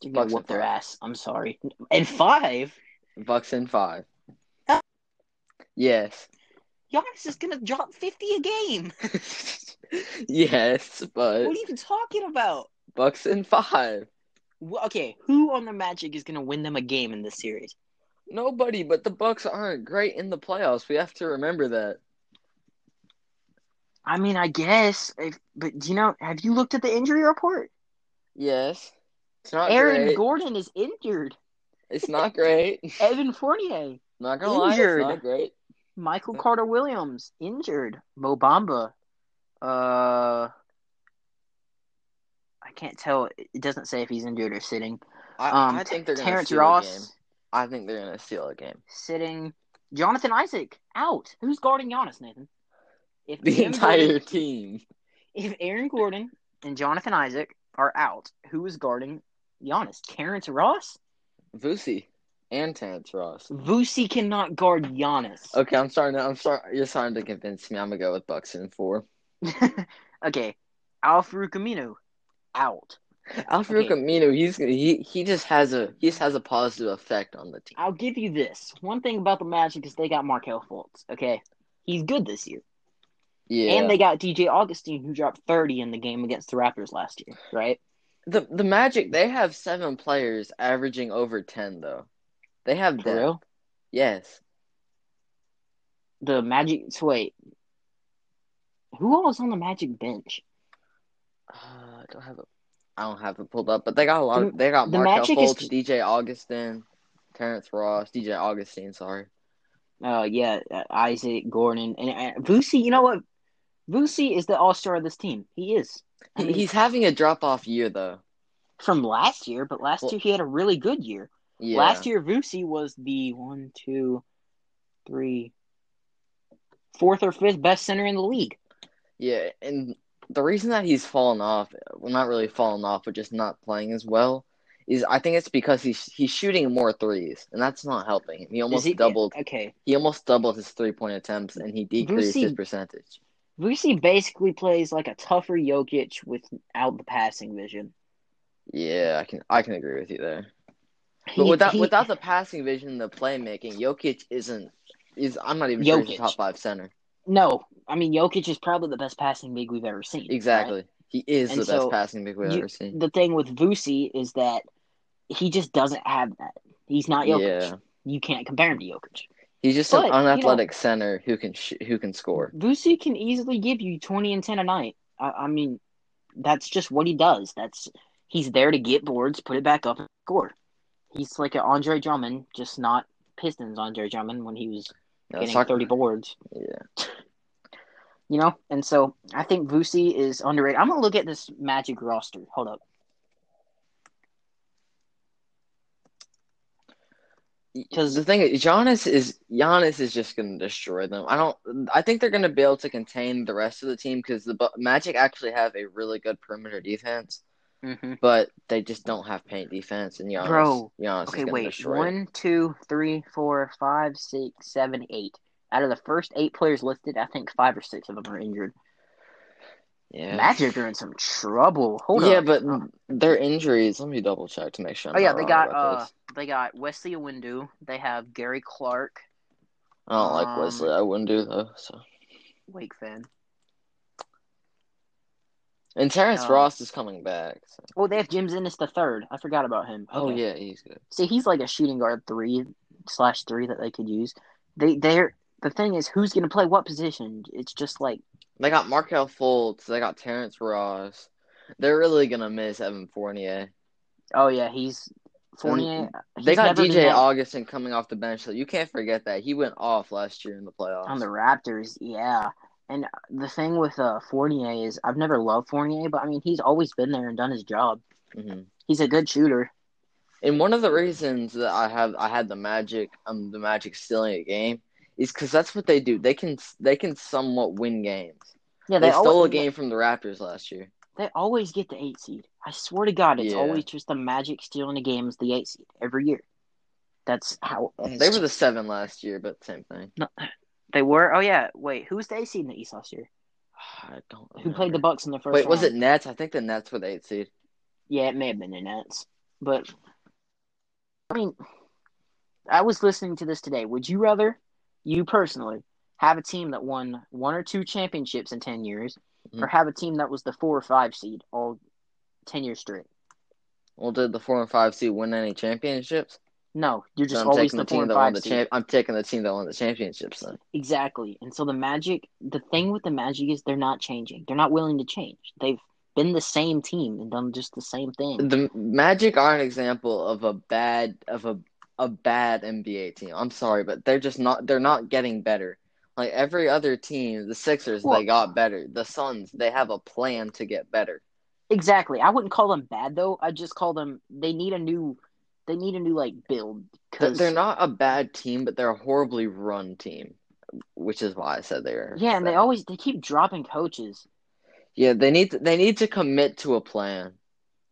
They're gonna Bucks whoop their five. ass. I'm sorry. And five. Bucks in five. Ah. Yes. Giannis is gonna drop fifty a game. *laughs* yes, but what are you even talking about? Bucks in five. Okay, who on the Magic is gonna win them a game in this series? Nobody, but the Bucks aren't great in the playoffs. We have to remember that. I mean, I guess, if, but do you know? Have you looked at the injury report? Yes. It's not Aaron great. Gordon is injured. It's not great. *laughs* Evan Fournier, Not gonna lie, Injured. it's not great. Michael Carter Williams injured. Mo Bamba, uh, I can't tell. It doesn't say if he's injured or sitting. I, Um, I think they're Terrence steal a game. Ross I think they're gonna steal a game. sitting. Jonathan Isaac out. Who's guarding Giannis, Nathan? If The Aaron entire Gordon- team. if Aaron Gordon and Jonathan Isaac are out, who is guarding Giannis? Terrence Ross? Vusi and Terrence Ross. Vusi cannot guard Giannis. *laughs* Okay, I'm starting. To, I'm sorry. You're starting to convince me. I'm gonna go with Bucks in four. *laughs* okay, Al-Farouq Aminu out. Alfredo Okay. Camino, he's he he just has a he just has a positive effect on the team. I'll give you this. One thing about the Magic is they got Markelle Fultz. Okay, he's good this year, Yeah. and they got DJ Augustin who dropped thirty in the game against the Raptors last year. Right? the the Magic they have seven players averaging over ten though. They have For depth. real? Yes. The Magic. Wait, who all is on the Magic bench? Uh, I don't have it. I don't have it pulled up, but they got a lot. Of, they got the Markelle Magic is- Fultz, DJ Augustin, Terrence Ross, DJ Augustin. Sorry. Uh, yeah, uh, Isaac Gordon and uh, Vusi. You know what? Vusi is the all star of this team. He is. I mean, he's having a drop off year though. from last year, but last Well- year he had a really good year. Yeah. Last year, Vusi was the one, two, three, fourth or fifth best center in the league. Yeah, and the reason that he's fallen off, well, not really fallen off, but just not playing as well, is I think it's because he's he's shooting more threes, and that's not helping him. He almost he- doubled. Okay, He almost doubled his three point attempts, and he decreased Vusi- his percentage. Vusi basically plays like a tougher Jokic without the passing vision. Yeah, I can I can agree with you there. He- But without he- without the passing vision, the playmaking, Jokic isn't. Is I'm not even sure he's a top five center. No, I mean Jokic is probably the best passing big we've ever seen. right? Exactly, he is And the so, best passing big we've you- ever seen. The thing with Vusi is that he just doesn't have that. He's not Jokic. Yeah, You can't compare him to Jokic. he's just But, an you know- unathletic center who can sh- who can score. Vusi can easily give you twenty and ten a night. I, I mean, that's just what he does. That's he's there to get boards, put it back up, and score. He's like an Andre Drummond, just not Pistons Andre Drummond when he was Yeah, getting talk- thirty boards. Yeah. You know, and so I think Vusi is underrated. I'm gonna look at this Magic roster. Hold up. Because the thing is, Giannis is Giannis is just going to destroy them. I don't. I think they're going to be able to contain the rest of the team because the Magic actually have a really good perimeter defense, Mm-hmm. but they just don't have paint defense. And Giannis, Bro, Giannis Okay, wait. destroy. One, two, three, four, five, six, seven, eight. Out of the first eight players listed, I think five or six of them are injured. Yeah. Magic are in some trouble. Hold on. yeah, up. but their injuries. Let me double check to make sure. I'm Oh yeah, they got uh they got Wesley Iwundu. They have Gary Clark, I don't like um, Wesley. I wouldn't do though. So. Wake fan. And Terrence um, Ross is coming back. So. Oh, they have James Ennis the third. I forgot about him. Oh yeah, he's good. See, he's like a shooting guard three slash three that they could use. They they're the thing is who's gonna play what position? It's just like They got Markelle Fultz. They got Terrence Ross. They're really gonna miss Evan Fournier. oh yeah, he's Fournier. They got DJ that- Augustin coming off the bench, so you can't forget that he went off last year in the playoffs. on the Raptors, yeah. And the thing with uh, Fournier is I've never loved Fournier, but I mean he's always been there and done his job. Mhm. He's a good shooter. And one of the reasons that I have I had the Magic um the Magic stealing a game is because that's what they do. They can they can somewhat win games. Yeah, They, stole always, a game from the Raptors last year. They always get the eight seed. I swear to God, it's Yeah. always just the Magic stealing a game as the eight seed every year. That's how They were the seven last year, but same thing. No, they were. Oh yeah. Wait, who was the eight seed in the East last year? I don't. Who played the. Bucks in the first? Wait, was it? Nets? I think the Nets were the eight seed. Yeah, it may have been the Nets, but I mean, I was listening to this today. Would you rather, you personally, have a team that won one or two championships in ten years, or Mhm. have a team that was the four or five seed all ten years straight? Well, did the four and five seed win any championships? No, you're just I'm always the the team that won the champ. I'm taking the team that won the championships. Then Exactly. And so the Magic, the thing with the Magic is they're not changing. They're not willing to change. They've been the same team and done just the same thing. the Magic are an example of a bad of a a bad NBA team. I'm sorry, but they're just not. They're not getting better. Like every other team, the Sixers, Well- they got better. The Suns, they have a plan to get better. Exactly. I wouldn't call them bad though. I just call them they need a new they need a new like build cuz they're not a bad team, but they're a horribly run team, which is why I said they're. Yeah, and they always they keep dropping coaches. Yeah, they need to, they need to commit to a plan.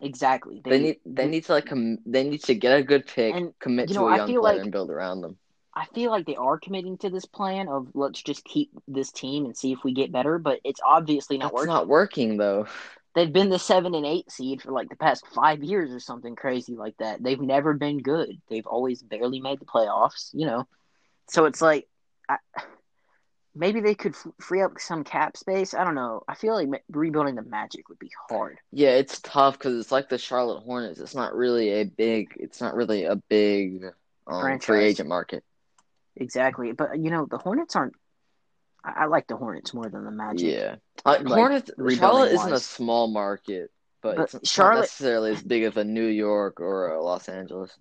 Exactly. They, need they need to like com- they need to get a good pick, And, commit you to know, a I young feel player, like- and build around them. I feel like they are committing to this plan of let's just keep this team and see if we get better, but it's obviously not That's working. not working though. *laughs* They've been the seven and eight seed for like the past five years or something crazy like that. They've never been good. They've always barely made the playoffs, you know. So it's like, I, maybe they could f- free up some cap space. I don't know. I feel like ma- rebuilding the Magic would be hard. Yeah, it's tough because it's like the Charlotte Hornets. It's not really a big. It's not really a big um, free agent market. Exactly, but you know the Hornets aren't. I, I like the Hornets more than the Magic. Yeah, uh, Like, Hornets. Charlotte isn't a small market, but, But it's, Charlotte- not necessarily as big as a New York or a Los Angeles.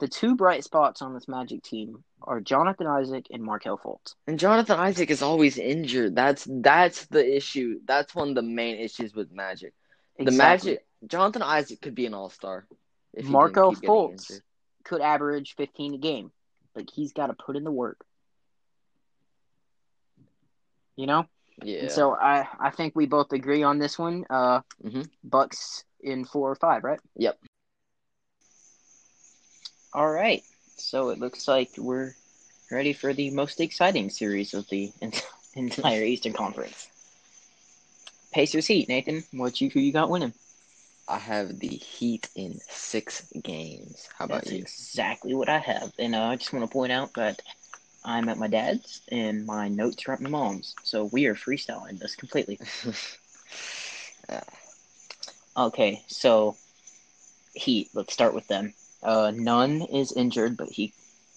The two bright spots on this Magic team are Jonathan Isaac and Markelle Fultz. And Jonathan Isaac is always injured. That's that's the issue. That's one of the main issues with Magic. Exactly. The Magic. Jonathan Isaac could be an All Star. Marco didn't keep getting Fultz could average 15 a game. Like he's got to put in the work. You know? Yeah. And so I I think we both agree on this one. Uh Mhm. Bucks in 4 or 5, right? Yep. All right. So it looks like we're ready for the most exciting series of the *laughs* entire Eastern Conference. Pacers Heat, Nathan. What you who you got winning? I have the Heat in six games. How about That's you? exactly what I have. And uh, I just want to point out that I'm at my dad's and my notes are at my mom's. So we are freestyling this completely. *laughs* Okay, so Heat, let's start with them. Uh, Nunn is injured, but he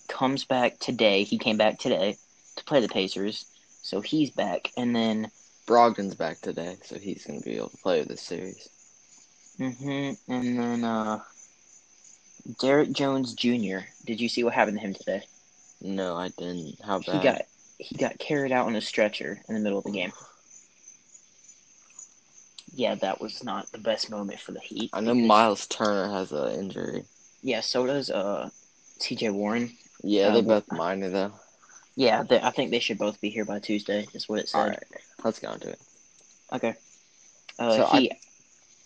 comes back today. He came back today to play the Pacers. So he's back. And then, Brogdon's back today, so he's going to be able to play this series. hmm and then, uh, Derrick Jones Jr. Did you see what happened to him today? No, I didn't. How bad? He got he got carried out on a stretcher in the middle of the game. Yeah, that was not the best moment for the Heat. I know Miles Turner has an injury. Yeah, so does uh T.J. Warren. Yeah, Uh, they're both minor though. Yeah, they, I think they should both be here by Tuesday. Is what it said. All right, let's go into it. Okay. Uh, So I- Heat.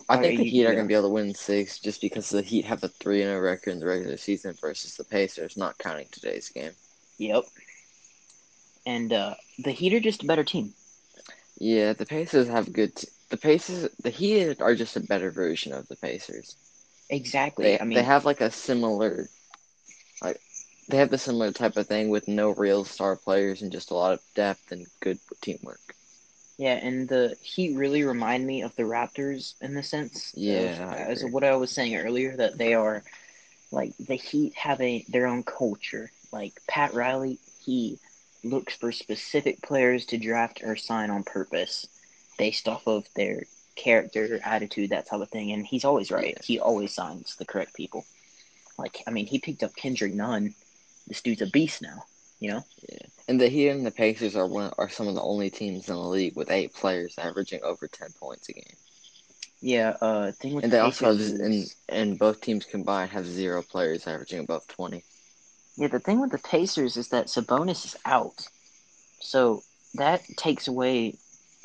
I Oh, think the Heat are going to be able to win six just because the Heat have a 3 0 record in the regular season versus the Pacers, not counting today's game. Yep. And uh, the Heat are just a better team. Yeah, the Pacers have good. T- the Pacers, the Heat are just a better version of the Pacers. Exactly. They I mean, they have like a similar, like they have the similar type of thing with no real star players and just a lot of depth and good teamwork. yeah, and the Heat really remind me of the Raptors in the sense. Yeah, Of, as what I was saying earlier, that they are like the Heat have a their own culture. Like Pat Riley, he looks for specific players to draft or sign on purpose, based off of their character, attitude, that type of thing. And he's always right. He always signs the correct people. Like, I mean, he picked up Kendrick Nunn. This dude's a beast now. You know. Yeah. And the Heat and the Pacers are one are some of the only teams in the league with eight players averaging over ten points a game. Yeah. Uh, thing with And the they also have, Pacers and and both teams combined have zero players averaging above twenty. Yeah, the thing with the Pacers is that Sabonis is out. So that takes away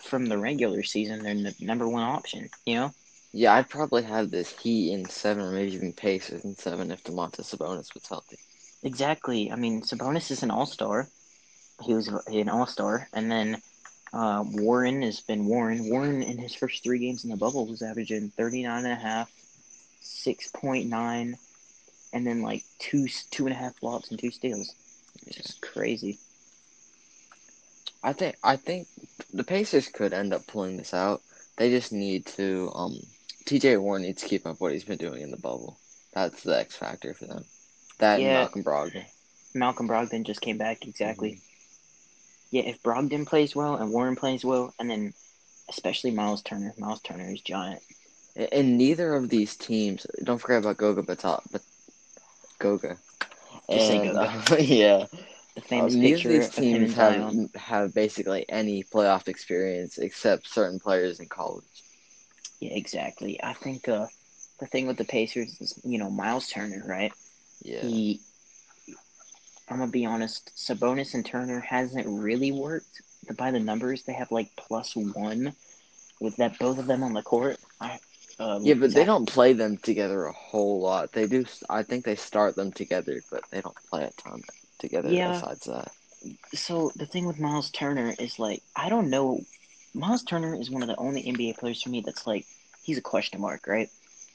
from the regular season their n- number one option. You know. Yeah, I'd probably have this Heat in seven, or maybe even Pacers in seven if Domantas Sabonis was healthy. Exactly. I mean, Sabonis is an all star. He was an all star, and then uh, Warren has been Warren. Warren in his first three games in the bubble was averaging 39 and a half, 6.9, and then like two two and a half blocks and two steals. It's just crazy. I think I think the Pacers could end up pulling this out. They just need to. Um, T.J. Warren needs to keep up what he's been doing in the bubble. That's the X factor for them. That Yeah. and Malcolm Brogdon. Malcolm Brogdon just came back exactly. Mm-hmm. Yeah, if Brogdon plays well and Warren plays well, and then especially Miles Turner. Miles Turner is giant. And- neither of these teams. Don't forget about Goga Bitadze, but Goga. Just And, Goga. *laughs* uh, yeah. The famous Um, picture these teams have have basically any playoff experience except certain players in college. Yeah, exactly. I think uh, the thing with the Pacers is, you know, Miles Turner, right? Yeah. He, I'm gonna be honest, Sabonis and Turner hasn't really worked. By the numbers, they have like plus one with that both of them on the court. I, uh, Yeah, but they don't play them together a whole lot. They do. I think they start them together, but they don't play a ton together. Yeah. Besides that, So the thing with Miles Turner is like I don't know. Miles Turner is one of the only NBA players for me that's like he's a question mark, right?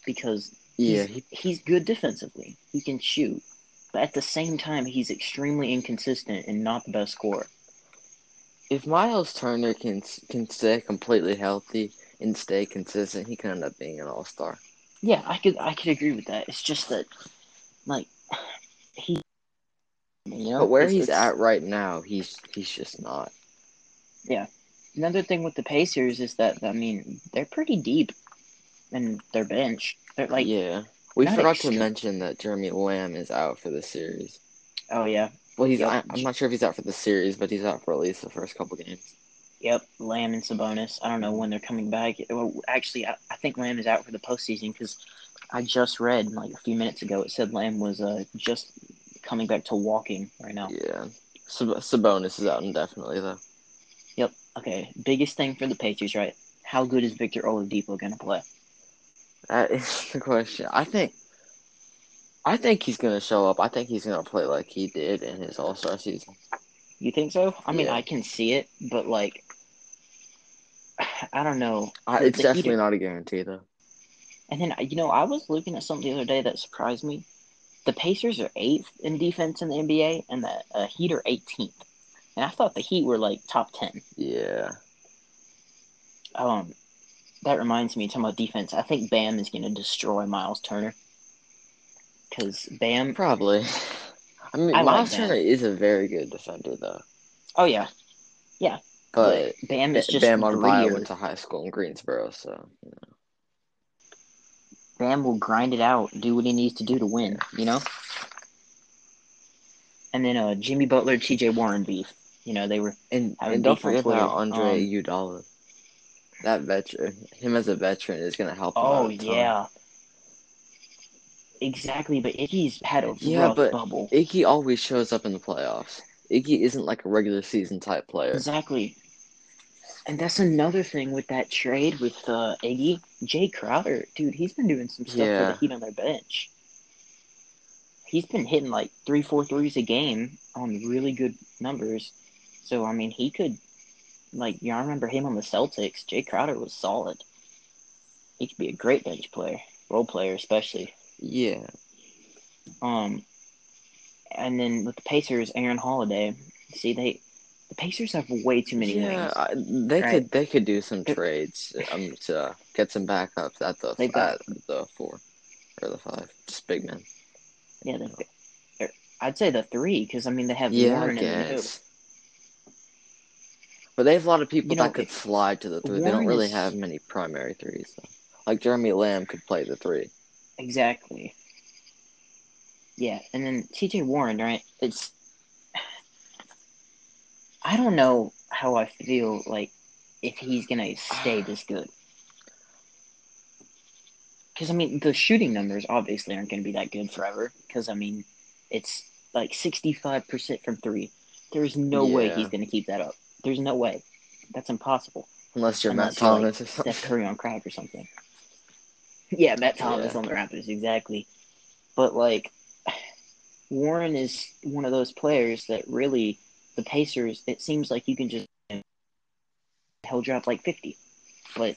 Because yeah, he's, he, he's good defensively. He can shoot, but at the same time, he's extremely inconsistent and not the best scorer. if Miles Turner can can stay completely healthy and stay consistent, he can end up being an all star. Yeah, I could I could agree with that. It's just that, like, he, you know, But where he's at right now, he's he's just not. Yeah. Another thing with the Pacers is that I mean they're pretty deep in their bench. They're like, yeah, we forgot to mention that Jeremy Lamb is out for the series. oh yeah, Well, he's Yep. I, I'm not sure if he's out for the series, but he's out for at least the first couple games. Yep, Lamb and Sabonis. I don't know when they're coming back. Well, actually, I, I think Lamb is out for the postseason because I just read like a few minutes ago it said Lamb was uh, just coming back to walking right now. Yeah, Sab- Sabonis is out indefinitely though. Yep. Okay. Biggest thing for the Patriots, right? How good is Victor Oladipo going to play? That is *laughs* the question. I think, I think he's gonna show up. I think he's gonna play like he did in his All Star season. You think so? I mean, Yeah. I can see it, but like, *sighs* I don't know. I, it's the definitely not a guarantee though. And then you know, I was looking at something the other day that surprised me. The Pacers are eighth in defense in the NBA, and the uh, Heat are 18th. And I thought the Heat were like top 10. Yeah, Um, that reminds me, talking about defense, I think Bam is going to destroy Miles Turner. Because Bam, probably. *laughs* I mean, I Miles that. Turner is a very good defender though, oh yeah, yeah, but Bam is just Bam Adebayo went to high school in Greensboro, so you know. Bam will grind it out, do what he needs to do to win, you know? And then uh, Jimmy Butler, TJ Warren beef. You know, they were And, and don't forget about Andre Um, Iguodala. That veteran, him as a veteran, is gonna help. Oh out a ton. yeah. Exactly, but Iggy's had a Yeah, but- bubble. Iggy always shows up in the playoffs. Iggy isn't like a regular season type player. Exactly. And that's another thing with that trade with uh, Iggy. Jae Crowder, dude, he's been doing some stuff for the Heat on their bench. He's been hitting like three, four threes a game on really good numbers. So I mean, he could, like, yeah, I remember him on the Celtics. Jae Crowder was solid. He could be a great bench player, role player especially. Yeah, Um, and then with the Pacers, Aaron Holiday. See, they the Pacers have way too many yeah. wings. They Right. could they could do some trades um to get some backups at the They've got- at the four or the five, just big men. Yeah, they, they're- I'd say the three because I mean they have Yeah, Warren and guess. But they have a lot of people You know, that could slide to the three. they don't really is- have many primary threes. Though. Like Jeremy Lamb could play the three. exactly. Yeah, and then T.J. Warren, right? It's I don't know how I feel like if he's gonna stay this good. Because I mean, the shooting numbers obviously aren't going to be that good forever. Because I mean, it's like sixty-five percent from three, There's no way he's going to keep that up. There's no way. That's impossible. Unless you're Unless Matt you're, like, Thomas or something. Steph Curry on crack or something. Yeah, Matt Thomas Yeah. on the Raptors, exactly. But like, *sighs* Warren is one of those players that really the Pacers. It seems like you can just he'll drop like fifty, but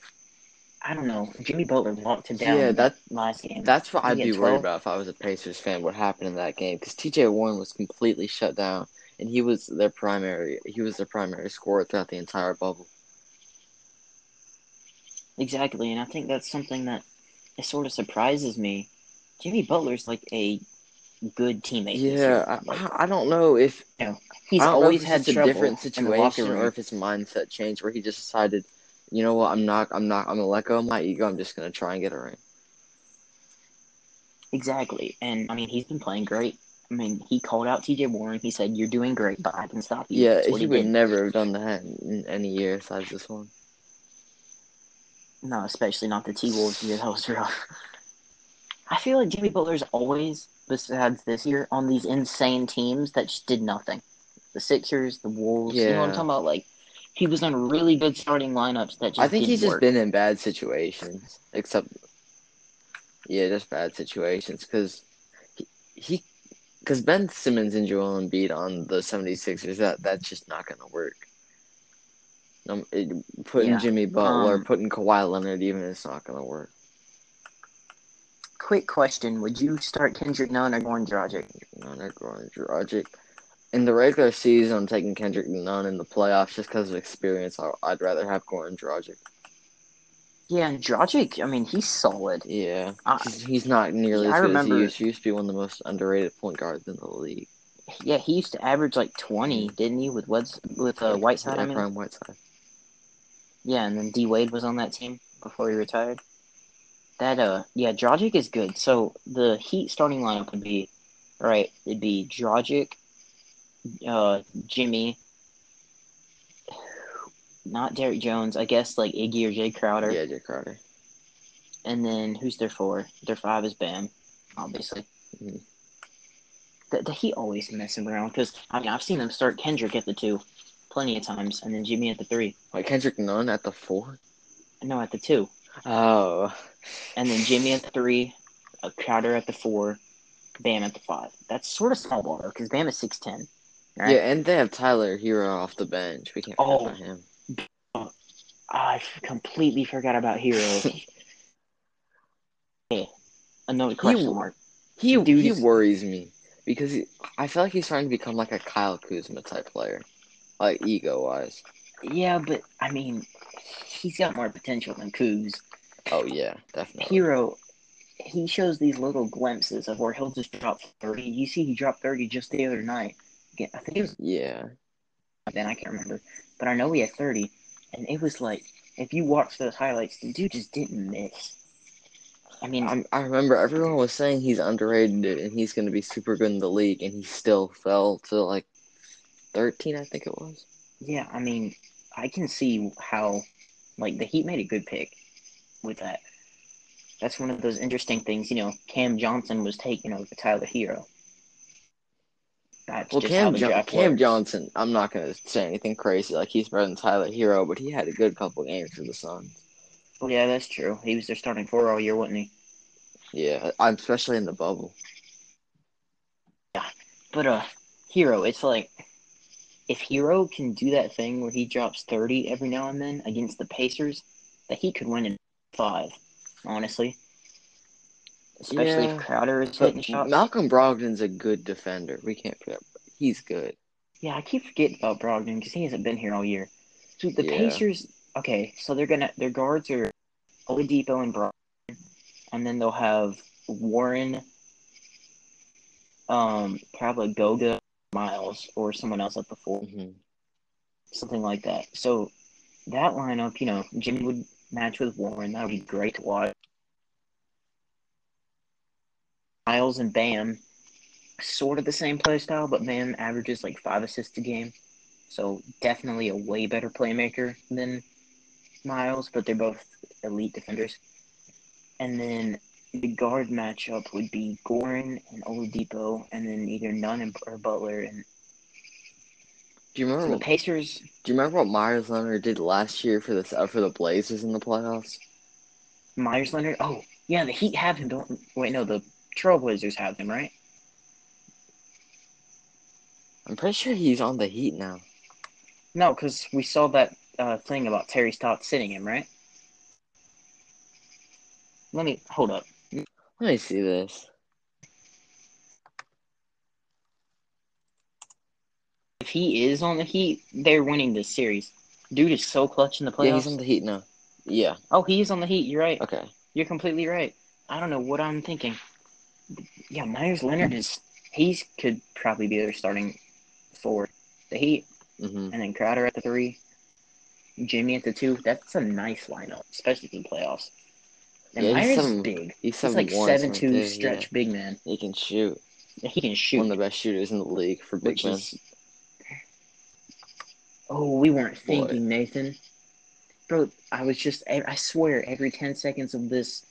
I don't know. Jimmy Butler locked him down. Yeah, that last game. that's what I'd be 12. worried about if I was a Pacers fan. What happened in that game? Because T.J. Warren was completely shut down, and he was their primary. He was their primary scorer throughout the entire bubble. Exactly, and I think that's something that it sort of surprises me. Jimmy Butler's like a good teammate. this Yeah. I, Like, I I don't know if he's I don't always had trouble a different situation or if his mindset changed where he just decided, you know what, I'm not, I'm not, I'm gonna let go of my ego. I'm just gonna try and get a ring. Exactly, and I mean he's been playing great. I mean he called out T.J. Warren. He said, "You're doing great, but I can stop you." Yeah, he he would did. never have done that in, in any year besides this one. No, especially not the T Wolves year. That was rough. *laughs* I feel like Jimmy Butler's always, besides this year, on these insane teams that just did nothing. The Sixers, the Wolves. You know what I'm talking about? Like he was on really good starting lineups that just I think he's just been in bad situations, except, yeah, just bad situations because he, because Ben Simmons and Joel Embiid on the 76ers, that that's just not gonna work. Um, it, putting Yeah. Jimmy Butler, Um, putting Kawhi Leonard, even it's not gonna work. Quick question: Would you start Kendrick Nunn or Goran Dragic? None are Goran Dragic. In the regular season, I'm taking Kendrick Nunn in the playoffs just because of experience. I'd rather have Goran Dragic. Yeah, and Dragic. I mean, he's solid. Yeah, he's, he's not nearly Yeah, as good as he used. He used to be one of the most underrated point guards in the league. Yeah, he used to average like twenty, didn't he? With Weds, with uh, Whiteside. yeah, I mean, Prime Whiteside. Yeah, and then D Wade was on that team before he retired. That uh yeah, Dragic is good. So the Heat starting lineup would be right, it'd be Dragic, uh Jimmy, not Derrick Jones, I guess like Iggy or Jae Crowder. Yeah, Jae Crowder. And then who's their four? Their five is Bam, obviously. Mhm. The, the Heat always messing around because I mean I've seen them start Kendrick at the two, plenty of times, and then Jimmy at the three. Like Kendrick Nunn at the four. No, at the two. Oh, And then Jimmy at the three, uh, Crowder at the four, Bam at the five. That's sort of small ball though, because Bam is six ten. Right? yeah, and they have Tyler Herro off the bench. We can't forget Oh. about him. I completely forgot about Herro. *laughs* okay, another question He- mark. He Dude he worries me because he, I feel like he's trying to become like a Kyle Kuzma type player, like ego wise. Yeah, but I mean, he's got more potential than Kuz. Oh yeah, definitely. Herro, he shows these little glimpses of where he'll just drop thirty. You see, he dropped thirty just the other night. Again, I think it was Yeah, then I can't remember, but I know he had thirty, and it was like if you watch those highlights, the dude just didn't miss. I mean, I, I remember everyone was saying he's underrated and he's going to be super good in the league, and he still fell to like thirteen, I think it was. yeah, I mean, I can see how, like, the Heat made a good pick with that. That's one of those interesting things. You know, Cam Johnson was taken over Tyler Herro. That's Well, Cam jo- Cam. Johnson, I'm not going to say anything crazy like he's better than Tyler Herro, but he had a good couple games for the Suns. Well, yeah, that's true. He was their starting four all year, wasn't he? Yeah, I'm especially in the bubble. Yeah, but uh, Herro, it's like if Herro can do that thing where he drops thirty every now and then against the Pacers, that he could win in five. Honestly, especially Yeah, if Crowder is hitting shots. Malcolm Brogdon's a good defender. We can't forget. He's good. Yeah, I keep forgetting about Brogdon because he hasn't been here all year. So the Yeah. Pacers, okay, so they're gonna their guards are Oladipo and Brogdon, and then they'll have Warren, um, probably Goga, Miles, or someone else at the four, hmm something like that. So that lineup, you know, Jimmy would match with Warren. That would be great to watch. Miles and Bam, sort of the same play style, but Bam averages like five assists a game. So definitely a way better playmaker than Miles, but they're both elite defenders. And then the guard matchup would be Goran and Oladipo, and then either Nunn and, or Butler. And Do you remember So the Pacers, Do you remember what Meyers Leonard did last year for the uh, for the Blazers in the playoffs? Meyers Leonard. Oh, yeah, the Heat have him. Don't wait. No, the Trailblazers have him, right? I'm pretty sure he's on the Heat now. No, because we saw that uh, thing about Terry Stotts sitting him, right? Let me hold up. Let me see this. If he is on the Heat, they're winning this series. Dude is so clutch in the playoffs. Yeah, he's on the Heat now. Yeah. Oh, he is on the Heat. You're right. Okay. You're completely right. I don't know what I'm thinking. Yeah, Meyers Leonard is. He could probably be their starting forward. The Heat, hmm and then Crowder at the three, Jimmy at the two. That's a nice lineup, especially for the playoffs. And Yeah, is seven- big. He's He's like seven two stretch yeah. big man. He can shoot. He can shoot, One of the best shooters in the league for big which men. is. Oh, we weren't thinking, Nathan. Bro, I was just. I swear, every ten seconds of this,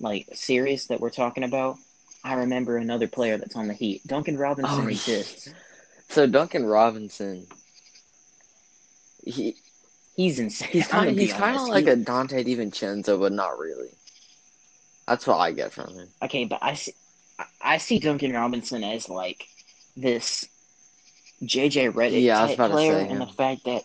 like series that we're talking about, I remember another player that's on the Heat. Duncan Robinson Oh, exists. *laughs* So Duncan Robinson, he He's insane. he's kind, of he's kind of like He- a Donte DiVincenzo, but not really. That's what I get from him. Okay, but I see, I- see Duncan Robinson as like this JJ Redick Yeah, type player, say and the fact that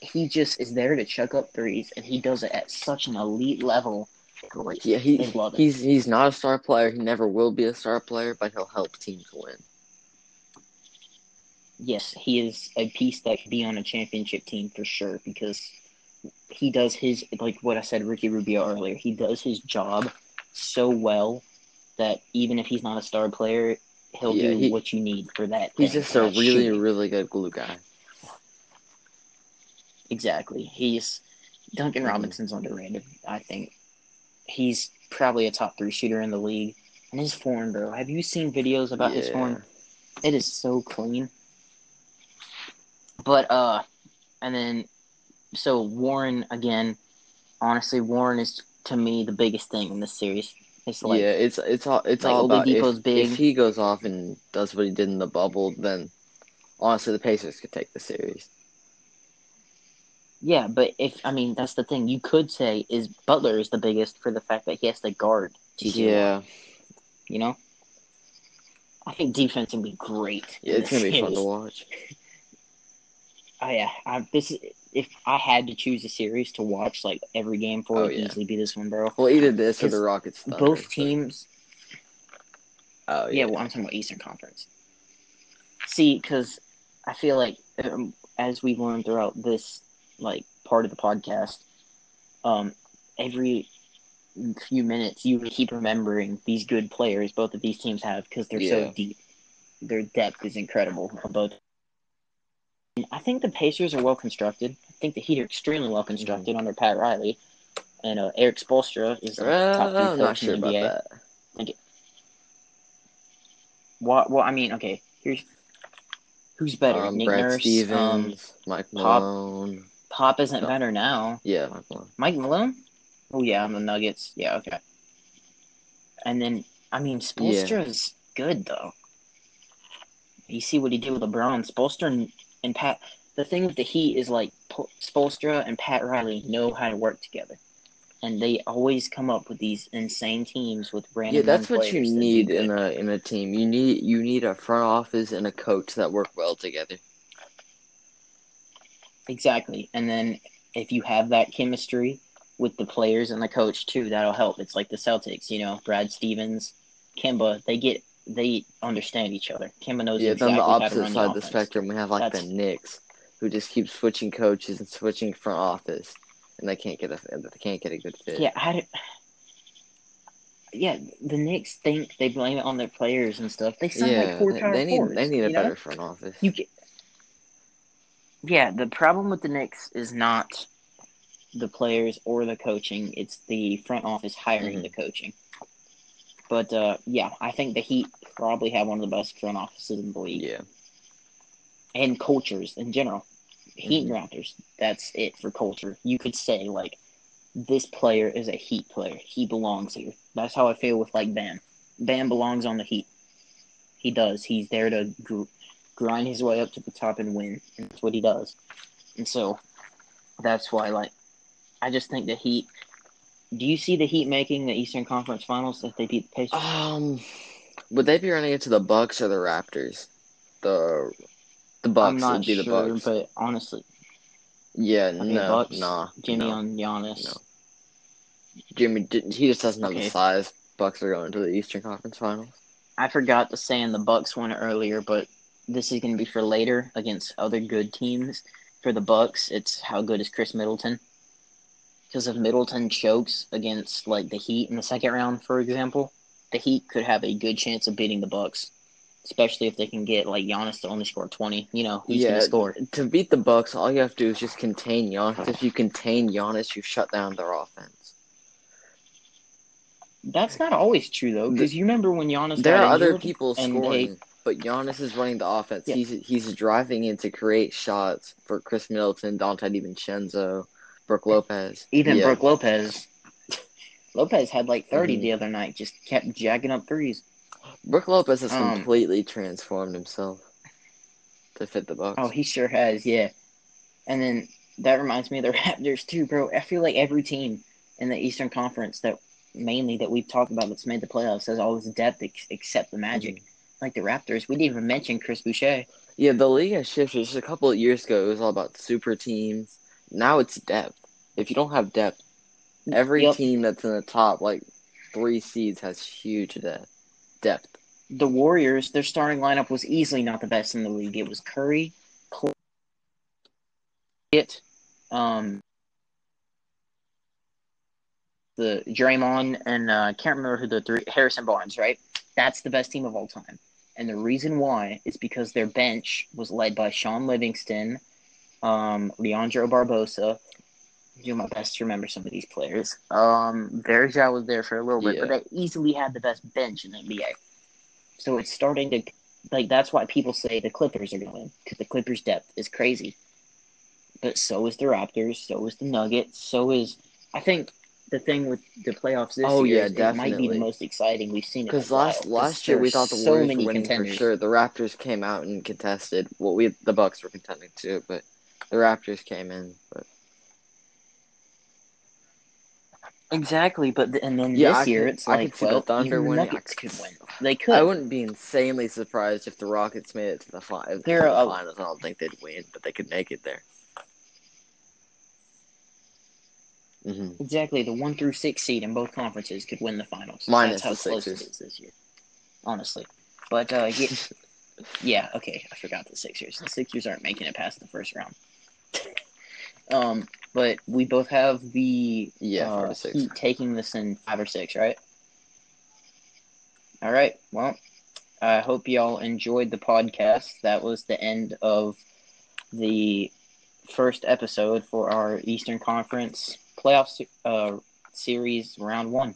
he just is there to chuck up threes, and he does it at such an elite level. Great. Yeah, he They love it. he's he's not a star player. He never will be a star player, but he'll help teams to win. Yes, he is a piece that could be on a championship team for sure because he does his like what I said Ricky Rubio earlier. He does his job so well that even if he's not a star player, he'll Yeah, do he- what you need for that. He's just a really shooting. really good glue guy. Exactly. He's Duncan Mhm. Robinson's underrated. I think he's probably a top three shooter in the league. And his form, bro. Have you seen videos about his Yeah. form? It is so clean. But uh, and then so Warren again. Honestly, Warren is to me the biggest thing in this series. It's like yeah, it's it's all it's like all about if, big. if he goes off and does what he did in the bubble, then honestly the Pacers could take the series. yeah, but if I mean that's the thing you could say is Butler is the biggest for the fact that he has to guard. Watt. Yeah, you know. I think defense can be great. yeah, it's gonna be fun to watch. *laughs* Oh yeah, I, this is if I had to choose a series to watch like every game for, Oh, it would yeah. easily be this one, bro. Well, either this or the Rockets. Thunder, Both but- teams, Oh yeah. yeah. Well, I'm talking about Eastern Conference. See, because I feel like um, as we've learned throughout this like part of the podcast, um, every few minutes you keep remembering these good players both of these teams have because they're Yeah. so deep. Their depth is incredible. on Both. I think the Pacers are well constructed. I think the Heat are extremely well constructed under Pat Riley, and uh, Erik Spoelstra is a Uh, top three I'm coach sure in the NBA. that. Well, well, I mean, okay. Here's who's better, Um, Nick Brad Nurse. Um, Stevens, Mike Pop- Malone. Pop isn't No. better now. Yeah, Mike Malone. Mike Malone. Oh yeah, on the Nuggets. Yeah, okay. And then I mean, Spoelstra is good though. You see what he did with LeBron. Spoelstra and, Pat. The thing with the Heat is like Spoelstra and Pat Riley know how to work together, and they always come up with these insane teams with random. Yeah, that's what you that need in a in a team. You need you need a front office and a coach that work well together. Exactly. And then if you have that chemistry with the players and the coach too, that'll help. It's like the Celtics, you know, Brad Stevens, Kemba, they get they understand each other. Kemba knows Yeah, exactly then the how to opposite side of the spectrum, we have like That's- the Knicks, who just keep switching coaches and switching front office, and they can't get a they can't get a good fit. Yeah, how do Yeah, the Knicks think they blame it on their players and stuff. They sound yeah, like four they, they need forwards, they need a you know? better front office. You get, yeah, the problem with the Knicks is not the players or the coaching; it's the front office hiring Mhm. the coaching. But uh, yeah, I think the Heat probably have one of the best front offices in the league yeah, and cultures in general. Heat Mhm. and Raptors, that's it for culture. You could say like this player is a Heat player. He belongs here. That's how I feel with like Bam. Bam belongs on the Heat. He does. He's there to gr- grind his way up to the top and win. And that's what he does. And so that's why, like, I just think the Heat. Do you see the Heat making the Eastern Conference Finals if they beat the Pacers? Um, would they be running into the Bucks or the Raptors? The the Bucks I'm not would be sure, the Bucks. but honestly, Yeah, no, Bucks, nah, Jimmy no. on Giannis. No. Jimmy, he just doesn't have Okay. the size. Bucks are going to the Eastern Conference Finals. I forgot to say in the Bucks one earlier, but this is going to be for later against other good teams. For the Bucks, it's how good is Khris Middleton? Because if Middleton chokes against like the Heat in the second round, for example, the Heat could have a good chance of beating the Bucks, especially if they can get like Giannis to only score twenty. You know, who's gonna score? To beat the Bucks, all you have to do is just contain Giannis. If you contain Giannis, you shut down their offense. That's not always true though, because you remember when Giannis There are other people scoring, but Giannis is running the offense. Yeah. He's he's driving in to create shots for Khris Middleton, Donte DiVincenzo, Brook Lopez. Even yeah. Brook Lopez. *laughs* Lopez had like 30 Mhm. the other night, just kept jacking up threes. Brook Lopez has Um, completely transformed himself to fit the box. Oh, he sure has, yeah. And then that reminds me of the *laughs* Raptors too, bro. I feel like every team in the Eastern Conference that mainly that we've talked about that's made the playoffs has all this depth ex- except the Magic. Mm-hmm. Like the Raptors, we didn't even mention Chris Boucher. Yeah, the league has shifted. Just a couple of years ago, it was all about super teams. Now it's depth. If you don't have depth, every Yep. team that's in the top like three seeds has huge depth. Depth. The Warriors, their starting lineup was easily not the best in the league. It was Curry, Clay, it, um, the Draymond, and uh, I can't remember who the three Harrison Barnes, right? That's the best team of all time. And the reason why is because their bench was led by Shaun Livingston, um, Leandro Barbosa. Do my best to remember some of these players. Um, Verja was there for a little bit, Yeah. but they easily had the best bench in the NBA. So it's starting to like that's why people say the Clippers are going to win because the Clippers' depth is crazy. But so is the Raptors, so is the Nuggets, so is I think the thing with the playoffs this Oh, year yeah, is it might be the most exciting we've seen. Because last last year we thought the so Warriors were winning contenders. for sure. The Raptors came out and contested. Well, we the Bucks were contending too, but the Raptors came in. But Exactly, but th- and then Yeah, this I year could- it's I like could see the well, Thunder winning. Nuggets could- win. They could. I wouldn't be insanely surprised if the Rockets made it to the, fi- They're the finals. I don't think they'd win, but they could make it there. hmm Exactly, the one through six seed in both conferences could win the finals. Minus That's how the close it Sixers. is this year, honestly. But uh, yeah, *laughs* yeah, okay, I forgot the Sixers. The Sixers aren't making it past the first round. Um, but we both have the Yeah, uh, six. Heat taking this in five or six, right? All right. Well, I hope y'all enjoyed the podcast. That was the end of the first episode for our Eastern Conference playoff uh, series round one.